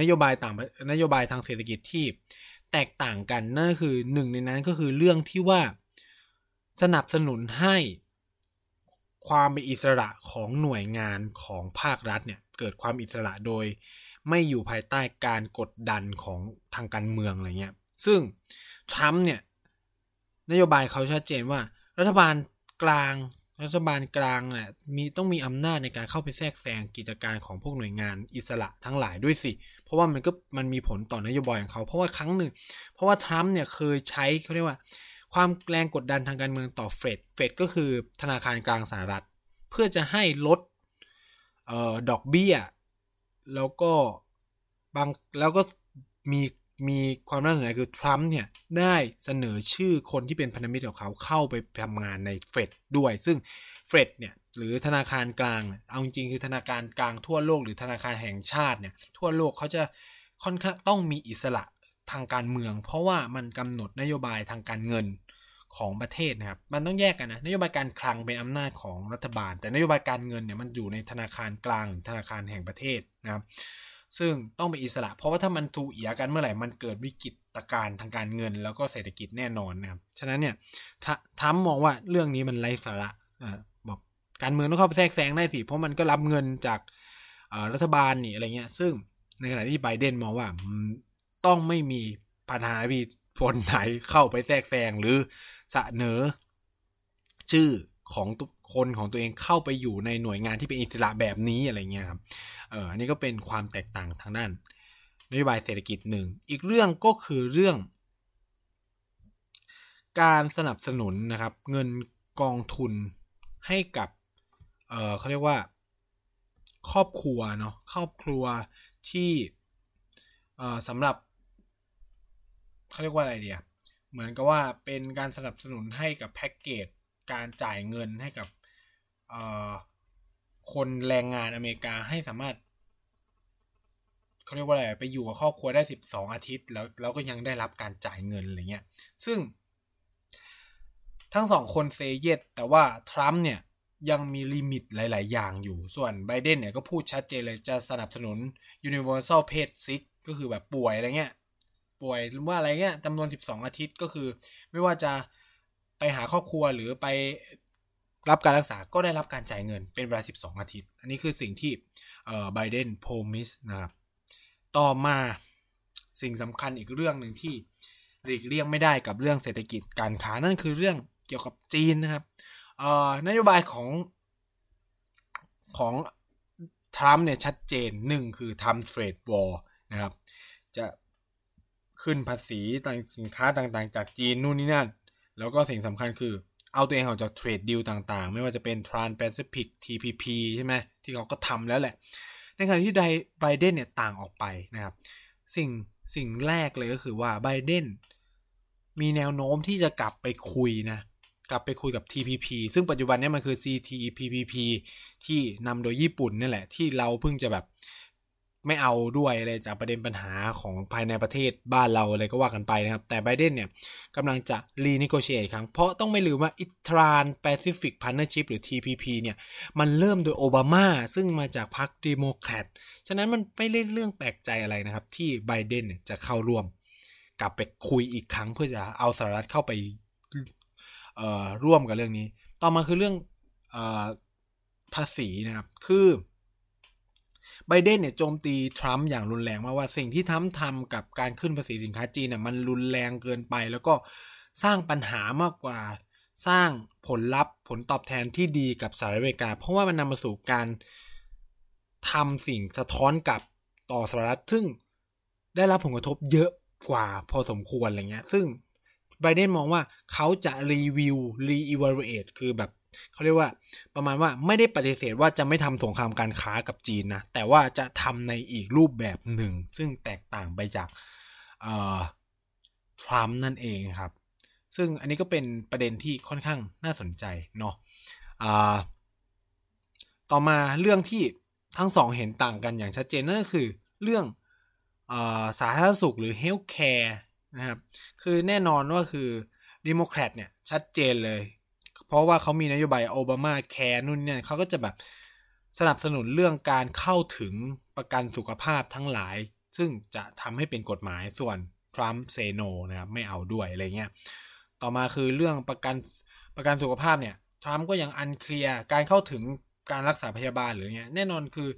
นโยบายต่างนโยบายทางเศรษฐกิจที่แตกต่างกันนั่นคือหนึ่งในนั้นก็คือเรื่องที่ว่าสนับสนุนให้ ความเป็นอิสระของหน่วยงานของภาครัฐเนี่ยเกิดความอิสระโดย ไม่อยู่ภายใต้การกดดันของทางการเมืองอะไรเงี้ยซึ่งทรัมป์เนี่ยนโยบายเขาชัดเจนว่า รัฐบาลกลางรัฐบาลกลางเนี่ยมีต้องมีอำนาจในการเข้าไปแทรกแซงกิจการของพวกหน่วยงานอิสระทั้งหลายด้วยสิ เพราะว่ามันก็มันมีผลต่อนโยบายของเขา เพราะว่าครั้งหนึ่ง เพราะว่าทรัมป์เนี่ยเคยใช้เขาเรียกว่า ความแรงกดดันทางการเมืองต่อเฟดเฟดก็คือธนาคารกลางสหรัฐ เพื่อจะให้ลดออดอกเบี้ย แล้วก็บางแล้วก็มีมีความน่าสนใจคือ ทรัมป์เนี่ย ได้เสนอชื่อคนที่เป็นพันธมิตรของเขาเข้าไปทำงานในเฟดด้วย ซึ่งเฟดเนี่ย หรือธนาคารกลาง เอาจริงคือธนาคารกลางทั่วโลกหรือธนาคารแห่งชาติเนี่ย ทั่วโลกเขาจะค่อนข้างต้องมีอิสระ ทางการเมือง เพราะว่ามันกำหนดนโยบายทางการเงินของประเทศนะครับ มันต้องแยกกันนะ นโยบายการคลังเป็นอำนาจของรัฐบาล แต่นโยบายการเงินเนี่ยมันอยู่ในธนาคารกลาง ธนาคารแห่งประเทศนะครับ ซึ่งต้องเป็นอิสระ เพราะว่าถ้ามันถูเอียกันเมื่อไหร่ มันเกิดวิกฤตการณ์ทางการเงิน แล้วก็เศรษฐกิจแน่นอนนะครับ ฉะนั้นเนี่ยทั้มมองว่าเรื่องนี้มันไร้สาระอ่าบอกการเมืองต้องเข้าไปแทรกแซงได้สิ เพราะมันก็รับเงินจากรัฐบาลนี่อะไรเงี้ย ซึ่งในขณะที่ไบเดนมองว่า ต้องไม่มีปัญหาวิคนไหนเข้าไปแทรกแซงหรือเสนอ ชื่อของคนของตัวเองเข้าไปอยู่ในหน่วยงานที่เป็นอิสระแบบนี้อะไรเงี้ยครับเอออันนี้ก็เป็นความแตกต่างทางด้านนโยบายเศรษฐกิจหนึ่ง อีกเรื่องก็คือเรื่อง การสนับสนุนนะครับ เงินกองทุนให้กับ เออเขาเรียกว่า ครอบครัวเนาะครอบครัวที่เออสำหรับ เขาเรียกว่าอะไรเดียเหมือนกับว่าเป็นการสนับสนุนให้กับแพ็กเกจการจ่ายเงินให้กับคนแรงงานอเมริกาให้สามารถเขาเรียกว่าอะไรไปอยู่กับครอบครัวได้สิบสองอาทิตย์ แล้วเราก็ยังได้รับการจ่ายเงินอะไรเงี้ย ซึ่ง ทั้งสองคนเซเยตแต่ว่าทรัมป์เนี่ยยังมีลิมิตหลาย ๆ อย่างอยู่ ส่วนไบเดนเนี่ยก็พูดชัดเจนเลยจะสนับสนุน universal paid sick ก็คือแบบป่วยอะไรเงี้ย ป่วยหรือว่าอะไรเงี้ยจำนวน 12 อาทิตย์ก็คือ ไม่ว่าจะไปหาครอบครัวหรือไปรับการรักษาก็ได้รับการจ่ายเงินเป็นเวลา 12 อาทิตย์ อันนี้คือสิ่งที่ไบเดนโพมิสนะครับ ต่อมาสิ่งสำคัญอีกเรื่องหนึ่งที่หลีกเลี่ยงไม่ได้กับเรื่องเศรษฐกิจการค้านั่นคือเรื่องเกี่ยวกับจีนนะครับนโยบายของของทรัมป์เนี่ยชัดเจนหนึ่งคือทำ trade war นะครับ จะ ขึ้นภาษีต่างสินค้าต่างๆ จากจีนนู่นนี่นั่น แล้วก็สิ่งสำคัญคือเอาตัวเองออกจาก trade deal ต่างๆ ไม่ว่าจะเป็น Trans-Pacific TPP ใช่ไหมที่เขาก็ทำแล้วแหละ ในขณะที่ไบเดนเนี่ยต่างออกไปนะครับ สิ่งสิ่งแรกเลยก็คือว่าไบเดนมีแนวโน้มที่จะกลับไปคุยนะ กลับไปคุยกับ TPP ซึ่งปัจจุบันนี้มันคือ CPTPP ที่นำโดยญี่ปุ่นนี่แหละ ที่เราเพิ่งจะแบบ ไม่เอาด้วยอะไรจากประเด็นปัญหาของภายในประเทศบ้านเราอะไรก็ว่ากันไปนะครับ แต่ไบเดนเนี่ยกำลังจะ renegotiate อีกครั้ง เพราะต้องไม่ลืมว่าอี Trans-Pacific Partnership หรือ TPP เนี่ย มันเริ่มโดยโอบามา ซึ่งมาจากพรรคเดโมแครตฉะนั้นมันไม่เป็นเรื่องแปลกใจอะไรนะครับ ที่ไบเดนจะเข้าร่วม กลับไปคุยอีกครั้งเพื่อจะเอาสหรัฐเข้าไปร่วมกับเรื่องนี้ ต่อมาคือเรื่องภาษีนะครับ คือ ไบเดนเนี่ยโจมตีทรัมป์อย่างรุนแรงมากว่าสิ่งที่ทรัมป์ทำกับการขึ้นภาษีสินค้าจีนเนี่ยมันรุนแรงเกินไป แล้วก็สร้างปัญหามากกว่า สร้างผลลัพธ์ผลตอบแทนที่ดีกับสหรัฐอเมริกา เพราะว่ามันนำมาสู่การทำสิ่งสะท้อนกลับต่อสหรัฐซึ่งได้รับผลกระทบเยอะกว่าพอสมควรอะไรเงี้ย ซึ่งไบเดนมองว่าเขาจะรีวิวรีอีวารูเอตคือแบบ เขาเรียกว่าประมาณว่าไม่ได้ปฏิเสธว่าจะไม่ทำสงครามการค้ากับจีนนะแต่ว่าจะทำในอีกรูปแบบหนึ่ง ซึ่งแตกต่างไปจากทรัมป์นั่นเองครับ ซึ่งอันนี้ก็เป็นประเด็นที่ค่อนข้างน่าสนใจเนาะต่อมาเรื่องที่ทั้งสองเห็นต่างกันอย่างชัดเจนนั่นก็คือเรื่องอสาธารณสุขหรือ health care นะครับ คือแน่นอนว่าคือดิโมแครตเนี่ยชัดเจนเลย เพราะว่าเขามีนโยบายโอบามาแคร์นู่นเนี่ยเขาก็จะแบบสนับสนุนเรื่องการเข้าถึงประกันสุขภาพทั้งหลาย ซึ่งจะทำให้เป็นกฎหมายส่วนทรัมป์เซโนนะครับไม่เอาด้วยอะไรเงี้ยต่อมาคือเรื่องประกันประกันสุขภาพเนี่ยทรัมป์ก็ยังอันเคลียร์การเข้าถึงการรักษาพยาบาลหรือเงี้ยแน่นอนคือ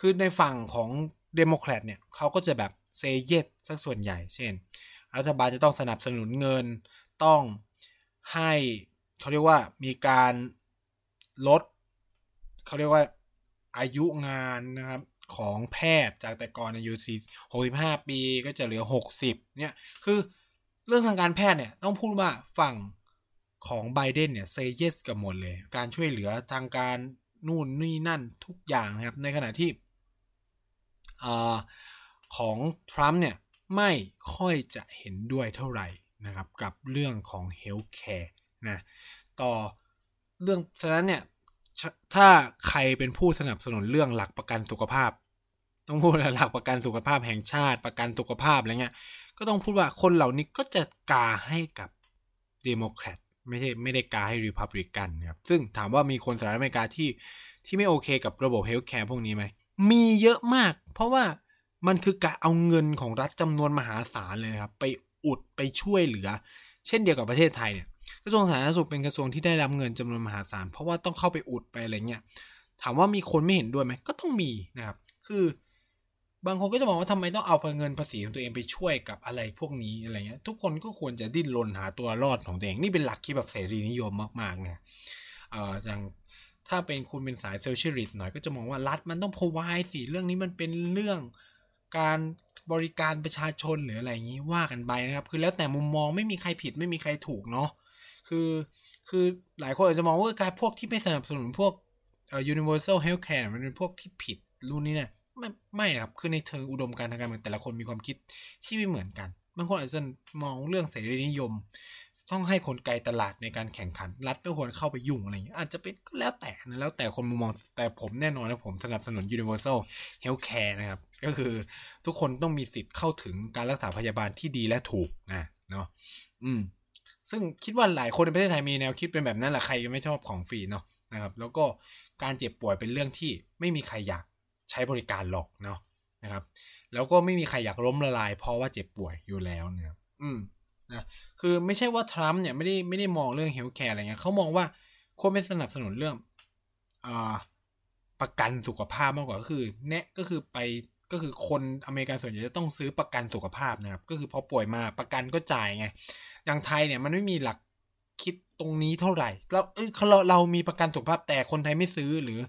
คือในฝั่งของเดโมแครตเนี่ยเขาก็จะแบบเซเยตสักส่วนใหญ่ เช่น รัฐบาลจะต้องสนับสนุนเงินต้องให้ เขาเรียกว่ามีการลดเขาเรียกว่าอายุงานนะครับของแพทย์จากแต่ก่อนอายุสี่หกสิบห้าปีก็จะเหลือหกสิบเนี่ยคือเรื่องทางการแพทย์เนี่ยต้องพูดว่าฝั่งของไบเดนเนี่ยเซเยสกับหมดเลย การช่วยเหลือทางการนู่นนี่นั่นทุกอย่างนะครับ ในขณะที่อของทรัมป์เนี่ยไม่ค่อยจะเห็นด้วยเท่าไหร่นะครับ กับเรื่องของเฮลท์แคร์ นะต่อเรื่องฉะนั้นเนี่ยถ้าใครเป็นผู้สนับสนุนเรื่องหลักประกันสุขภาพ ต้องพูดหลักประกันสุขภาพแห่งชาติประกันสุขภาพอะไรเงี้ยก็ต้องพูดว่าคนเหล่านี้ก็จะกาให้กับเดโมแครตไม่ใช่ไม่ได้กาให้รีพับลิกันครับซึ่งถามว่ามีคนสหรัฐอเมริกาที่ที่ไม่โอเคกับระบบ healthcare พวกนี้ไหมมีเยอะมาก เพราะว่ามันคือการเอาเงินของรัฐจำนวนมหาศาลเลยครับ ไปอุดไปช่วยเหลือ เช่นเดียวกับประเทศไทยเนี่ย กระทรวงสาธารณสุขเป็นกระทรวงที่ได้รับเงินจำนวนมหาศาลเพราะว่าต้องเข้าไปอุดไปอะไรเงี้ยถามว่ามีคนไม่เห็นด้วยไหมก็ต้องมีนะครับ คือบางคนก็จะมองว่าทำไมต้องเอาเงินภาษีของตัวเองไปช่วยกับอะไรพวกนี้อะไรเงี้ย ทุกคนก็ควรจะดิ้นรนหาตัวรอดของตัวเอง นี่เป็นหลักที่แบบเสรีนิยมมากๆเนี่ยเอ่ออย่างถ้าเป็นคุณเป็นสาย socialist หน่อยก็จะมองว่ารัฐมันต้องพอวายสิเรื่องนี้มันเป็นเรื่องการบริการประชาชนหรืออะไรอย่างนี้ว่ากันไปนะครับ คือแล้วแต่มุมมองไม่มีใครผิดไม่มีใครถูกเนาะ คือคือหลายคนอาจจะมองว่าการพวกที่ไม่สนับสนุนพวกเอ่อ universal healthcare มันเป็นพวกที่ผิดรุ่นนี้เนี่ยไม่ไม่ครับ คือในเชิงอุดมการทางการเมืองแต่ละคนมีความคิดที่ไม่เหมือนกันบางคนอาจจะมองเรื่องเสรีนิยม ต้องให้คนไกลตลาดในการแข่งขัน รัฐไม่ควรเข้าไปยุ่งอะไรอย่างเงี้ยอาจจะเป็นก็แล้วแต่นะแล้วแต่คนมุมมองแต่ผมแน่นอนนะผมสนับสนุน universal healthcare นะครับ ก็คือทุกคนต้องมีสิทธิ์เข้าถึงการรักษาพยาบาลที่ดีและถูกนะเนาะอืม ซึ่งคิดว่าหลายคนในประเทศไทยมีแนวคิดเป็นแบบนั้นแหละใครไม่ชอบของฟรีเนาะนะครับ แล้วก็การเจ็บป่วยเป็นเรื่องที่ไม่มีใครอยากใช้บริการหรอกเนาะนะครับ แล้วก็ไม่มีใครอยากล้มละลาย เพราะว่าเจ็บป่วยอยู่แล้วนะครับอืมนะคือไม่ใช่ว่าทรัมป์เนี่ยไม่ได้ไม่ได้มองเรื่อง healthcare อะไรเงี้ยเขามองว่าควรเป็นสนับสนุนเรื่องอ่าประกันสุขภาพมากกว่าก็คือเนะก็คือไป ก็คือคนอเมริกันส่วนใหญ่จะต้องซื้อประกันสุขภาพนะครับ ก็คือพอป่วยมาประกันก็จ่ายไง อย่างไทยเนี่ยมันไม่มีหลักคิดตรงนี้เท่าไหร่เราเอ้ยเราเรามีประกันสุขภาพแต่คนไทยไม่ซื้อหรือ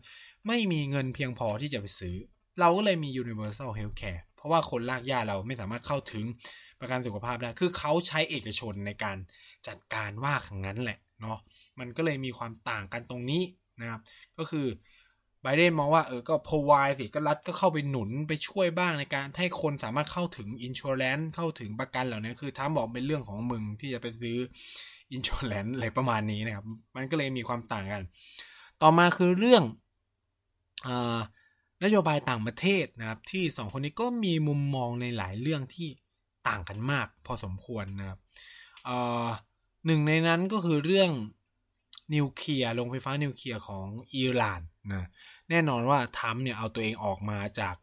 ไม่มีเงินเพียงพอที่จะไปซื้อ เราก็เลยมี universal healthcare เพราะว่าคนลากย่าเราไม่สามารถเข้าถึงประกันสุขภาพได้ คือเขาใช้เอกชนในการจัดการว่าอย่างนั้นแหละเนาะ มันก็เลยมีความต่างกันตรงนี้นะครับ ก็คือ ไบเดนมองว่าเออก็พอวายสิก็รัฐก็เข้าไปหนุนไปช่วยบ้างในการให้คนสามารถเข้าถึง insurance เข้าถึงประกันเหล่านี้คือทรัมป์บอกเป็นเรื่องของมึงที่จะไปซื้อ insurance อะไรประมาณนี้นะครับ มันก็เลยมีความต่างกัน ต่อมาคือเรื่องนโยบายต่างประเทศนะครับ ที่สองคนนี้ก็มีมุมมองในหลายเรื่องที่ต่างกันมาก พอสมควรนะครับหนึ่งในนั้นก็คือเรื่อง นิวเคลียร์โรงไฟฟ้านิวเคลียร์ของอิหร่านนะแน่นอนว่าทรัมป์เนี่ยเอาตัวเองออกมาจาก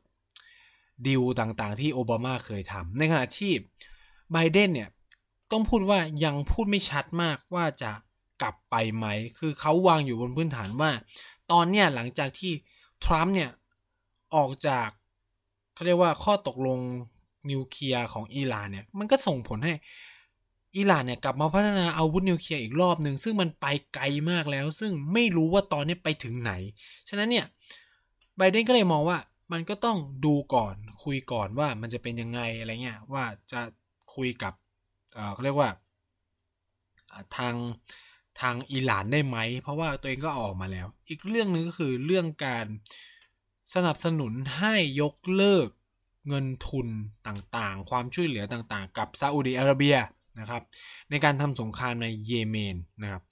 ดิวต่างๆ ที่โอบามาเคยทำในขณะที่ไบเดนเนี่ยต้องพูดว่ายังพูดไม่ชัดมากว่าจะกลับไปไหม คือเขาวางอยู่บนพื้นฐานว่า ตอนเนี้ยหลังจากที่ทรัมป์เนี่ยออกจากเขาเรียกว่าข้อตกลงนิวเคลียร์ของอิหร่านเนี่ย มันก็ส่งผลให้ อิหร่านเนี่ยกลับมาพัฒนาอาวุธนิวเคลียร์อีกรอบหนึ่งซึ่งมันไปไกลมากแล้ว ซึ่งไม่รู้ว่าตอนนี้ไปถึงไหน ฉะนั้นเนี่ยไบเดนก็เลยมองว่ามันก็ต้องดูก่อนคุยก่อนว่ามันจะเป็นยังไงอะไรเงี้ยว่าจะคุยกับเขาเรียกว่าทางทางอิหร่านได้ไหม เพราะว่าตัวเองก็ออกมาแล้ว อีกเรื่องหนึ่งก็คือเรื่องการสนับสนุนให้ยกเลิกเงินทุนต่างๆ ความช่วยเหลือต่างๆ กับซาอุดีอาระเบีย นะครับในการทำสงครามในเยเมนนะครับ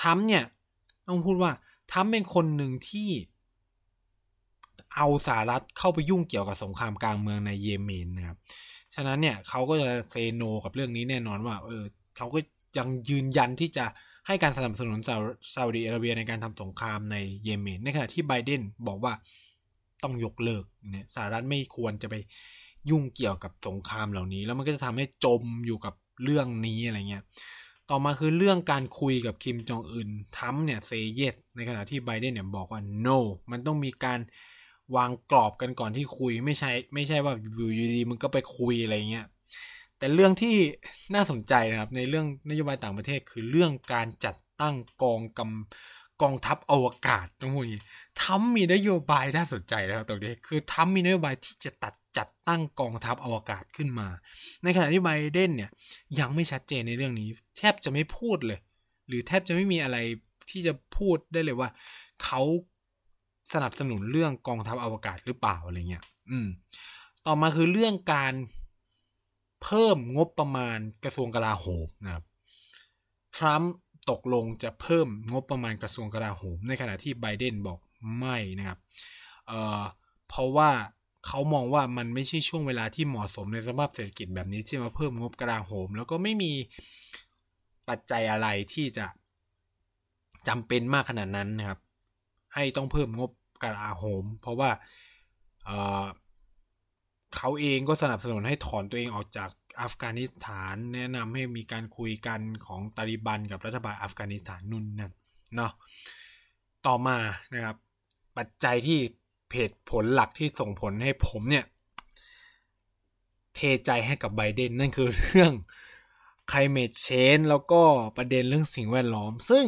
ทัมเนี่ยต้องพูดว่าทัมเป็นคนหนึ่งที่เอาสหรัฐเข้าไปยุ่งเกี่ยวกับสงครามกลางเมืองในเยเมนนะครับ ฉะนั้นเนี่ยเขาก็จะเซโนกับเรื่องนี้แน่นอนว่าเออเขาก็ยังยืนยันที่จะให้การสนับสนุนซาอุดีอาระเบียในการทำสงครามในเยเมน ในขณะที่ไบเดนบอกว่าต้องยกเลิกเนี่ยสหรัฐไม่ควรจะไปยุ่งเกี่ยวกับสงครามเหล่านี้ แล้วมันก็จะทำให้จมอยู่กับ เรื่องนี้อะไรเงี้ยต่อมาคือเรื่องการคุยกับคิมจองอึนทั้มเนี่ยเซเยสในขณะที่ไบเดนเนี่ยบอกว่า no มันต้องมีการวางกรอบกันก่อนที่คุยไม่ใช่ ไม่ใช่ว่าอยู่ดีมึงก็ไปคุยอะไรเงี้ยแต่เรื่องที่น่าสนใจนะครับ ในเรื่องนโยบายต่างประเทศคือเรื่องการจัดตั้งกองกำ กองทัพอวกาศต้องพูดอย่างนี้ทัมมีนโยบายน่าสนใจนะครับตรงนี้คือทัมมีนโยบายที่จะตัดจัดตั้งกองทัพอวกาศขึ้นมา ในขณะที่ไบเดนเนี่ยยังไม่ชัดเจนในเรื่องนี้ แทบจะไม่พูดเลย หรือแทบจะไม่มีอะไรที่จะพูดได้เลยว่า เขาสนับสนุนเรื่องกองทัพอวกาศหรือเปล่าอะไรเงี้ย อืม ต่อมาคือเรื่องการเพิ่มงบประมาณกระทรวงกลาโหมนะครับทรัมป์ ตกลงจะเพิ่มงบประมาณกระทรวงกลาโหม ในขณะที่ไบเดนบอกไม่นะครับเเพราะว่าเขามองว่ามันไม่ใช่ช่วงเวลาที่เหมาะสมในสภาพเศรษฐกิจแบบนี้ที่มาเพิ่มงบกลาโหม แล้วก็ไม่มีปัจจัยอะไรที่จะจำเป็นมากขนาดนั้นนะครับ ให้ต้องเพิ่มงบกลาโหม เพราะว่าเเขาเองก็สนับสนุนให้ถอนตัวเองออกจาก อัฟกานิสถานแนะนำให้มีการคุยกันของตาลิบันกับรัฐบาลอัฟกานิสถานนุ่นนั่นเนาะต่อมานะครับ ปัจจัยที่เพจผลหลักที่ส่งผลให้ผมเนี่ย เทใจให้กับไบเดนนั่นคือเรื่อง climate change แล้วก็ประเด็นเรื่องสิ่งแวดล้อม ซึ่ง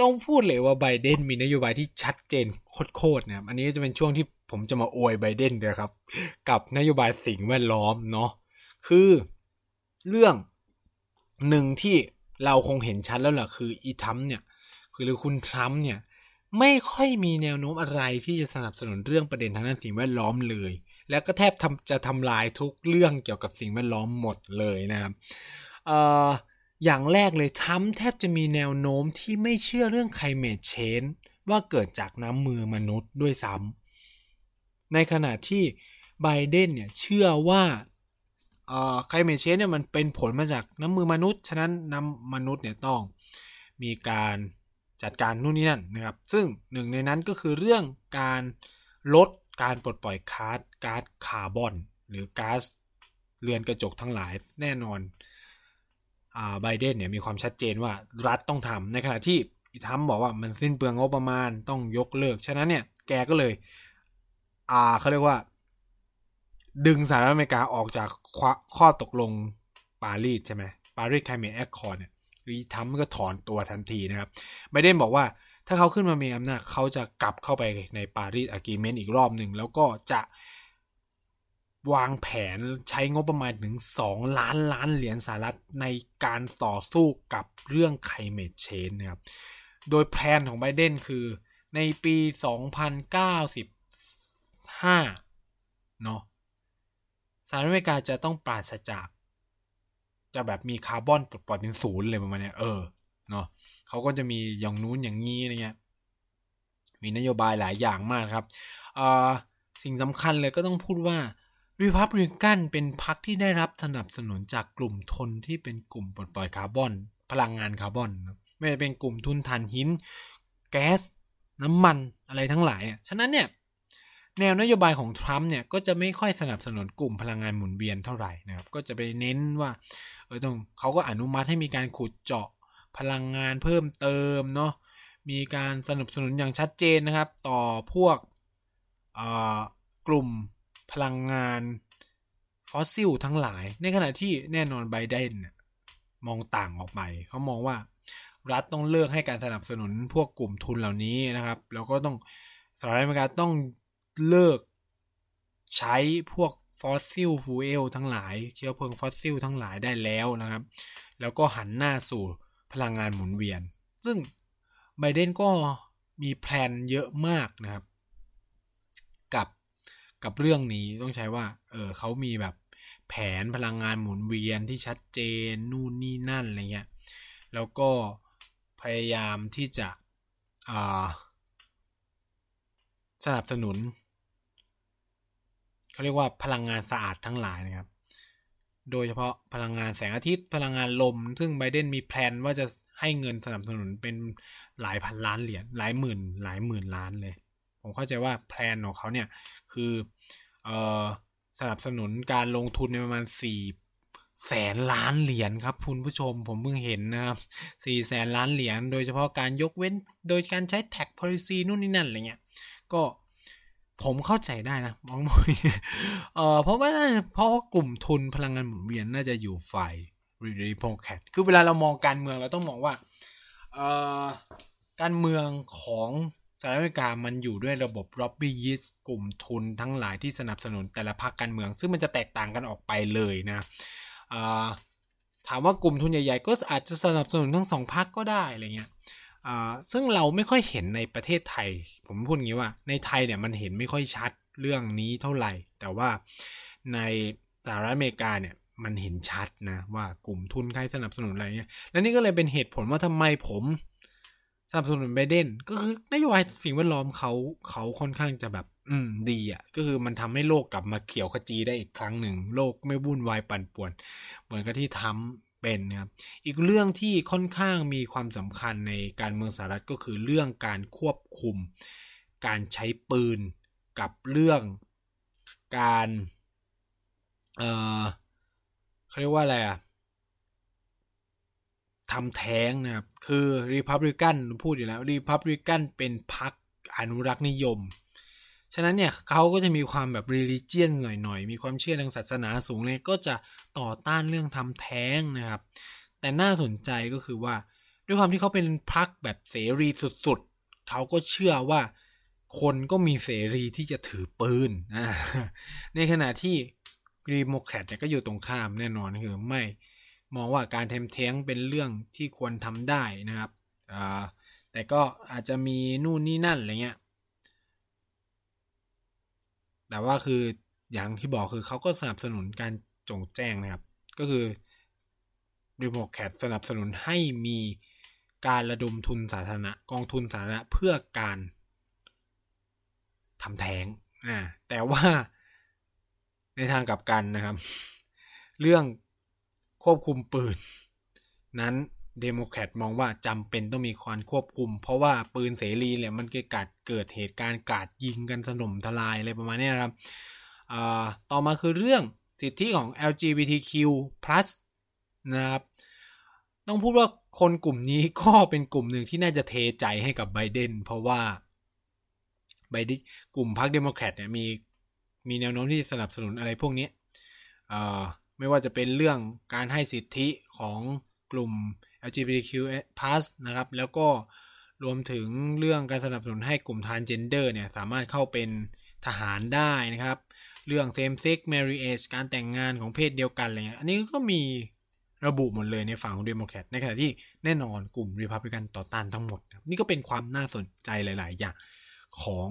ต้องพูดเลยว่าไบเดนมีนโยบายที่ชัดเจนโคตรๆเนี่ยอันนี้จะเป็นช่วงที่ผมจะมาอวยไบเดนนะครับ กับนโยบายสิ่งแวดล้อมเนาะ คือเรื่องหนึ่งที่เราคงเห็นชัดแล้วแหละคืออีทัมเนี่ยคือหรือคุณทรัมป์เนี่ยไม่ค่อยมีแนวโน้มอะไรที่จะสนับสนุนเรื่องประเด็นทางด้านสิ่งแวดล้อมเลย แล้วก็แทบทำจะทำลายทุกเรื่องเกี่ยวกับสิ่งแวดล้อมหมดเลยนะครับเอ่ออย่างแรกเลยทัมแทบจะมีแนวโน้มที่ไม่เชื่อเรื่องไคลเมทเชนว่าเกิดจากน้ำมือมนุษย์ด้วยซ้ำในขณะที่ไบเดนเนี่ยเชื่อว่า ไคลเมเชนเนี่ยมันเป็นผลมาจากน้ำมือมนุษย์ ฉะนั้นน้ำมนุษย์เนี่ยต้องมีการจัดการนู่นนี่นั่นนะครับ ซึ่งหนึ่งในนั้นก็คือเรื่องการลดการปลดปล่อยก๊าซก๊าซคาร์บอน หรือก๊าซเรือนกระจกทั้งหลายแน่นอนไบเดนเนี่ยมีความชัดเจนว่ารัฐต้องทำในขณะที่อีทรัมป์บอกว่ามันสิ้นเปลืองงบประมาณต้องยกเลิก ฉะนั้นเนี่ยแกก็เลยอ่าเขาเรียกว่า ดึงสหรัฐอเมริกาออกจากข้อตกลงปารีสใช่ไหม Paris Climate Accord เนี่ยอีทรัมป์ก็ถอนตัวทันทีนะครับไบเดนบอกว่าถ้าเขาขึ้นมามีอำนาจเขาจะกลับเข้าไปในปารีสอะกีเมนต์อีกรอบหนึ่ง แล้วก็จะวางแผนใช้งบประมาณถึง 2 ล้านล้านเหรียญสหรัฐในการต่อสู้กับเรื่องไคลเม c เชนนะครับ โดยแผนของไบเดนคือในปี 2095เนาะ สหรัฐอเมริกาจะต้องปราศจาก จะแบบมีคาร์บอนปลดปล่อยเป็นศูนย์เลยประมาณนี้เออเนาะเขาก็จะมีอย่างนู้นอย่างนี้อะไรเงี้ยมีนโยบายหลายอย่างมากครับอ่าสิ่งสำคัญเลยก็ต้องพูดว่ารีพับลิกันเป็นพรรคที่ได้รับสนับสนุนจากกลุ่มทนที่เป็นกลุ่มปลดปล่อยคาร์บอน พลังงานคาร์บอน ไม่เป็นกลุ่มทุนถ่านหิน แก๊ส น้ำมันอะไรทั้งหลาย ฉะนั้นเนี่ย แนวนโยบายของทรัมป์เนี่ยก็จะไม่ค่อยสนับสนุนกลุ่มพลังงานหมุนเวียนเท่าไหร่นะครับ ก็จะไปเน้นว่าเออต้องเขาก็อนุมัติให้มีการขุดเจาะพลังงานเพิ่มเติมเนาะมีการสนับสนุนอย่างชัดเจนนะครับ ต่อพวกกลุ่มพลังงานฟอสซิลทั้งหลาย ในขณะที่แน่นอนไบเดนมองต่างออกไป เขามองว่ารัฐต้องเลิกให้การสนับสนุนพวกกลุ่มทุนเหล่านี้นะครับ แล้วก็ต้องสหรัฐอเมริกาต้อง เลิก ใช้พวก fossil fuel ทั้งหลาย เชื้อเพลิงฟอสซิลทั้งหลายได้แล้วนะครับ แล้วก็หันหน้าสู่พลังงานหมุนเวียน ซึ่งไบเดนก็มี plan เยอะมากนะครับ กับกับเรื่องนี้ต้องใช้คำว่า เออเขามีแบบแผนพลังงานหมุนเวียนที่ชัดเจนนู่นนี่นั่นอะไรเงี้ย แล้วก็พยายามที่จะสนับสนุน เขาเรียกว่าพลังงานสะอาดทั้งหลายนะครับ โดยเฉพาะพลังงานแสงอาทิตย์ พลังงานลม ซึ่งไบเดนมีแพลนว่าจะให้เงินสนับสนุนเป็นหลายพันล้านเหรียญหลายหมื่น หลายหมื่นล้านเลย ผมเข้าใจว่าแพลนของเขาเนี่ยคือเออสนับสนุนการลงทุนในประมาณสี่แสนล้านเหรียญครับคุณผู้ชมผมเพิ่งเห็นนะครับสี่แสนล้านเหรียญโดยเฉพาะการยกเว้นโดยการใช้ tax policy นู่นนี่นั่นอะไรเงี้ยก็ ผมเข้าใจได้นะมองมองเอ่อเพราะว่าเพราะว่ากลุ่มทุนพลังงานหมุนเวียนน่าจะอยู่ฝ่ายรีโพแคทคือเวลาเรามองการเมืองเราต้องมองว่าเอ่อการเมืองของสหรัฐอเมริกามันอยู่ด้วยระบบร็อบบี้ยิสกลุ่มทุนทั้งหลายที่สนับสนุนแต่ละพรรคการเมือง ซึ่งมันจะแตกต่างกันออกไปเลยนะถามว่ากลุ่มทุนใหญ่ ๆ ก็อาจจะสนับสนุนทั้งสองพรรคก็ได้อะไรเงี้ย ซึ่งเราไม่ค่อยเห็นในประเทศไทย ผมพูดงี้ว่า ในไทยเนี่ยมันเห็นไม่ค่อยชัดเรื่องนี้เท่าไหร่ แต่ว่าในสหรัฐอเมริกาเนี่ยมันเห็นชัดนะว่ากลุ่มทุนใครสนับสนุนอะไรเงี้ยและนี่ก็เลยเป็นเหตุผลว่าทำไมผมสนับสนุนไบเดนก็คือนโยบายสิ่งแวดล้อมเขาเขาค่อนข้างจะแบบ อืมดีอะ ก็คือมันทำให้โลกกลับมาเขียวขจีได้อีกครั้งหนึ่ง โลกไม่วุ่นวายปั่นป่วน เหมือนกับที่ทรัมป์เป็นนะครับอีกเรื่องที่ค่อนข้างมีความสำคัญในการเมืองสหรัฐก็คือเรื่องการควบคุม การใช้ปืนกับเรื่องการเออเขาเรียกว่าอะไรอะทำแท้งนะครับ คือรีพับลิกันพูดอยู่แล้วรีพับลิกันเป็นพรรคอนุรักษ์นิยม ฉะนั้นเนี่ยเขาก็จะมีความแบบ religion หน่อยๆ มีความเชื่อทางศาสนาสูงเลยก็จะต่อต้านเรื่องทำแท้งนะครับ แต่น่าสนใจก็คือว่า ด้วยความที่เขาเป็นพรรคแบบเสรีสุดๆเขาก็เชื่อว่าคนก็มีเสรีที่จะถือปืนในขณะที่รีโมแครตเนี่ยก็อยู่ตรงข้ามแน่นอนคือไม่มองว่าการเทมเท้งเป็นเรื่องที่ควรทำได้นะครับแต่ก็อาจจะมีนู่นนี่นั่นอะไรเงี้ย แต่ว่าคืออย่างที่บอกคือเขาก็สนับสนุนการทำแท้งนะครับ ก็คือเดโมแครตสนับสนุนให้มีการระดมทุนสาธารณะกองทุนสาธารณะเพื่อการทำแท้งอ่าแต่ว่าในทางกลับกันนะครับ เรื่องควบคุมปืนนั้น เดโมแครตมองว่าจำเป็นต้องมีความควบคุม เพราะว่าปืนเสรีเนี่ยมันเกิดเกิดเหตุการณ์กาดยิงกันสนมทลายอะไรประมาณนี้นะครับต่อมาคือเรื่องสิทธิของ LGBTQ+ นะครับ ต้องพูดว่าคนกลุ่มนี้ก็เป็นกลุ่มหนึ่งที่น่าจะเทใจให้กับไบเดนเพราะว่าไบเดนกลุ่มพรรคเดโมแครตเนี่ยมีมีแนวโน้มที่สนับสนุนอะไรพวกนี้ไม่ว่าจะเป็นเรื่องการให้สิทธิของกลุ่ม LGBTQ+ นะครับแล้วก็รวมถึงเรื่องการสนับสนุนให้กลุ่ม transgender เนี่ยสามารถเข้าเป็นทหารได้นะครับ เรื่อง same sex marriage การแต่งงานของเพศเดียวกันอะไรเงี้ยอันนี้ก็มีระบุหมดเลยในฝั่งของเดโมแครตในขณะที่แน่นอนกลุ่มรีพับลิกันต่อต้านทั้งหมด นี่ก็เป็นความน่าสนใจหลาย ๆ อย่างของ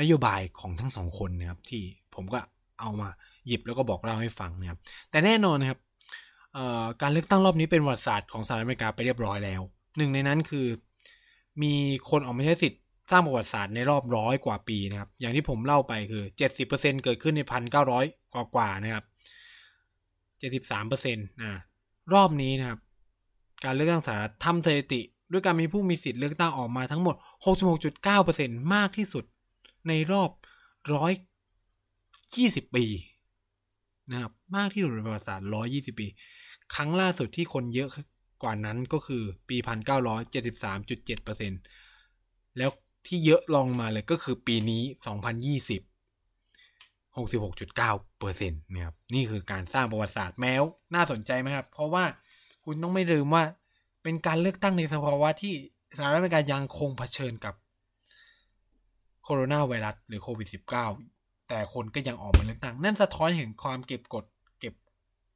นโยบายของทั้งสองคนนะครับที่ผมก็เอามาหยิบแล้วก็บอกเล่าให้ฟังนะครับแต่แน่นอนนะครับ การเลือกตั้งรอบนี้เป็นประวัติศาสตร์ของสหรัฐอเมริกาไปเรียบร้อยแล้ว หนึ่งในนั้นคือ มีคนออกมาใช้สิทธิ์สร้างประวัติศาสตร์ในรอบร้อยกว่าปีนะครับ อย่างที่ผมเล่าไปคือเจ็ดสิบเปอร์เซ็นเกิดขึ้นในพันเก้าร้อยกว่ากว่านะครับเจ็ดสิบสามเปอร์เซ็นต์นะรอบนี้นะครับ การเลือกตั้งสหรัฐทำสถิติ ด้วยการมีผู้มีสิทธิ์เลือกตั้งออกมาทั้งหมดหกสิบหกจุดเก้าเปอร์เซ็นมากที่สุดในรอบร้อยยี่สิบปีนะครับ มากที่สุดในประวัติศาสตร์120ปี ครั้งล่าสุดที่คนเยอะกว่านั้นก็คือปี1973.7%แล้วที่เยอะลองมาเลยก็คือปีนี้2020 66.9%นะครับนี่คือการสร้างประวัติศาสตร์แม้วน่าสนใจไหมครับ เพราะว่าคุณต้องไม่ลืมว่าเป็นการเลือกตั้งในสภาวะที่สหรัฐอเมริกายังคงเผชิญกับโคโรนาไวรัสหรือโควิด -19 แต่คนก็ยังออกมาเลือกตั้ง นั่นสะท้อนเห็นความเก็บกด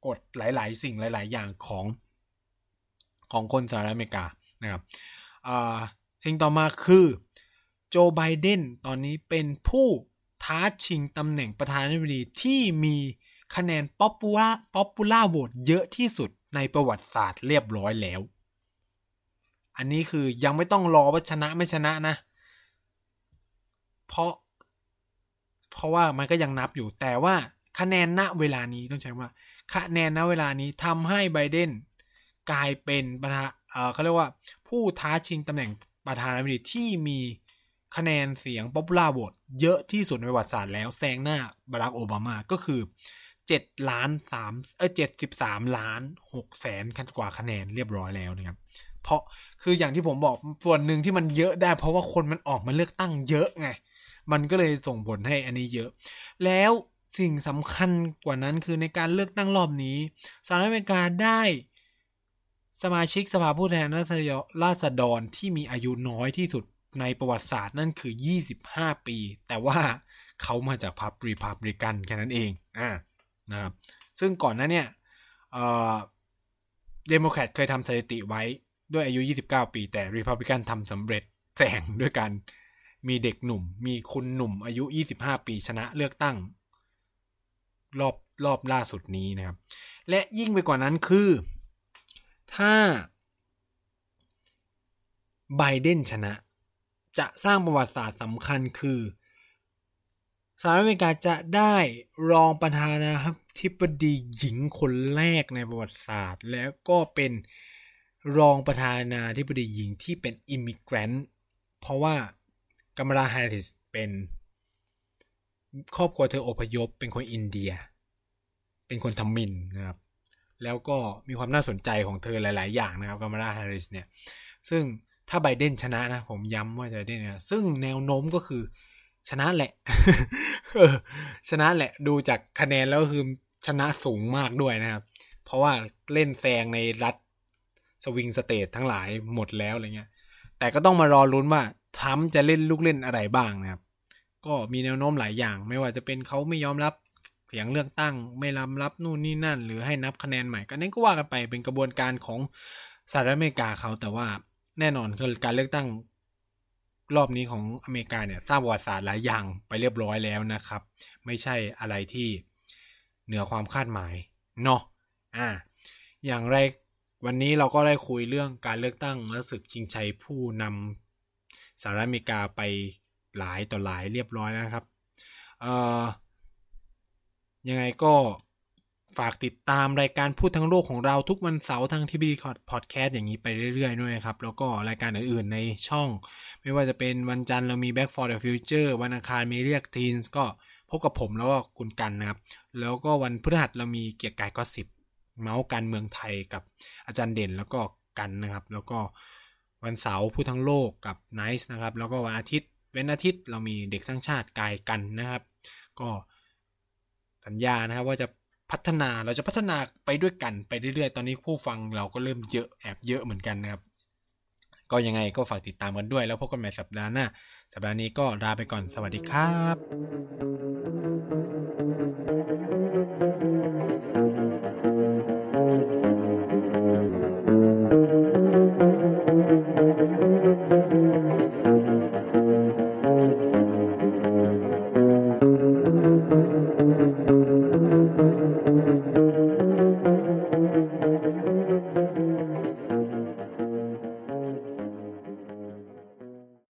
ก็บกดหลาย ๆ สิ่งหลาย ๆ อย่างของของคนสหรัฐอเมริกานะครับสิ่งต่อมาคือโจไบเดนตอนนี้เป็นผู้ท้าชิงตำแหน่งประธานาธิบดีที่มีคะแนน popular popular vote เยอะที่สุดในประวัติศาสตร์เรียบร้อยแล้ว อันนี้คือยังไม่ต้องรอว่าชนะไม่ชนะนะ เพราะ เพราะว่ามันก็ยังนับอยู่แต่ว่าคะแนนณเวลานี้ต้องใช้ว่า คะแนนณเวลานี้ทำให้ไบเดนกลายเป็นประธานเขาเรียกว่าผู้ท้าชิงตำแหน่งประธานาธิบดีที่มีคะแนนเสียงป๊อปล่าโหวตเยอะที่สุดในประวัติศาสตร์แล้วแซงหน้าบารักโอบามาก็คือเจ็ดล้านสามเออเจ็ดสิบสามล้านหกแสนกว่าคะแนนเรียบร้อยแล้วนะครับ เพราะคืออย่างที่ผมบอกส่วนหนึ่งที่มันเยอะได้ เพราะว่าคนมันออกมาเลือกตั้งเยอะไง มันก็เลยส่งผลให้อันนี้เยอะ แล้ว สิ่งสำคัญกว่านั้นคือในการเลือกตั้งรอบนี้สหรัฐอเมริกาได้สมาชิกสภาผู้แทนราษฎรที่มีอายุน้อยที่สุดในประวัติศาสตร์นั่นคือ 25 ปี แต่ว่าเขามาจากพรรครีพับริกันแค่นั้นเองอ่านะครับซึ่งก่อนหน้าเนี่ยเดโมแครตเคยทำสถิติไว้ด้วยอายุ 29 ปี แต่รีพับลิกันทำสำเร็จแซงด้วยกัน มีเด็กหนุ่ม มีคุณหนุ่มอายุ 25 ปีชนะเลือกตั้ง รอบรอบล่าสุดนี้นะครับ และยิ่งไปกว่านั้นคือ ถ้าไบเดนชนะ จะสร้างประวัติศาสตร์สำคัญคือสหรัฐอเมริกาจะได้รองประธานาธิบดีหญิงคนแรกในประวัติศาสตร์ แล้วก็เป็นรองประธานาธิบดีหญิงที่เป็นอิมิเกรนต์เพราะว่ากัมราแฮร์ริสเป็น ครอบครัวเธออพยพเป็นคนอินเดีย เป็นคนทมินนะครับ แล้วก็มีความน่าสนใจของเธอหลาย ๆ อย่างนะครับกัมาราแฮร์ริสเนี่ย ซึ่งถ้าไบเดนชนะนะ ผมย้ำว่าจะได้เนี่ยซึ่งแนวโน้มก็คือชนะแหละชนะแหละดูจากคะแนนแล้วคือชนะสูงมากด้วยนะครับ เพราะว่าเล่นแซงในรัฐสวิงสเตททั้งหลายหมดแล้วอะไรเงี้ย แต่ก็ต้องมารอลุ้นว่าทัมจะเล่นลูกเล่นอะไรบ้างนะครับ ก็มีแนวโน้มหลายอย่าง ไม่ว่าจะเป็นเขาไม่ยอมรับเสียงเลือกตั้ง ไม่รับรับนู่นนี่นั่น หรือให้นับคะแนนใหม่ก็นั่นก็ว่ากันไปเป็นกระบวนการของสหรัฐอเมริกาเขาแต่ว่าแน่นอนคือการเลือกตั้งรอบนี้ของอเมริกาเนี่ยสร้างประวัติศาสตร์หลายอย่างไปเรียบร้อยแล้วนะครับ ไม่ใช่อะไรที่เหนือความคาดหมายเนาะอ่า อย่างไรวันนี้เราก็ได้คุยเรื่องการเลือกตั้งและศึกชิงชัยผู้นำสหรัฐอเมริกาไป หลายต่อหลายเรียบร้อยแล้วนะครับยังไงก็ฝากติดตามรายการพูดทั้งโลกของเราทุกวันเสาร์ทางทีวีพอดแคสต์อย่างนี้ไปเรื่อยๆด้วยครับ แล้วก็รายการอื่นๆในช่อง ไม่ว่าจะเป็นวันจันทร์เรามี Back for the Future วันอังคารมีเรียกทีนก็พบกับผมแล้วก็คุณกันนะครับ แล้วก็วันพฤหัสเรามีเกียร์กายก็สิบเมาส์การเมืองไทยกับอาจารย์เด่นแล้วก็กันนะครับ แล้วก็วันเสาร์พูดทั้งโลกกับไนซ์นะครับ แล้วก็วันอาทิตย์ เว้นอาทิตย์เรามีเด็กสร้างชาติกายกันนะครับ ก็สัญญานะครับว่าจะพัฒนาเราจะพัฒนาไปด้วยกันไปเรื่อยๆ ตอนนี้ผู้ฟังเราก็เริ่มเยอะแอบเยอะเหมือนกันนะครับ ก็ยังไงก็ฝากติดตามกันด้วย แล้วพบกันใหม่สัปดาห์หน้า สัปดาห์นี้ก็ลาไปก่อนสวัสดีครับ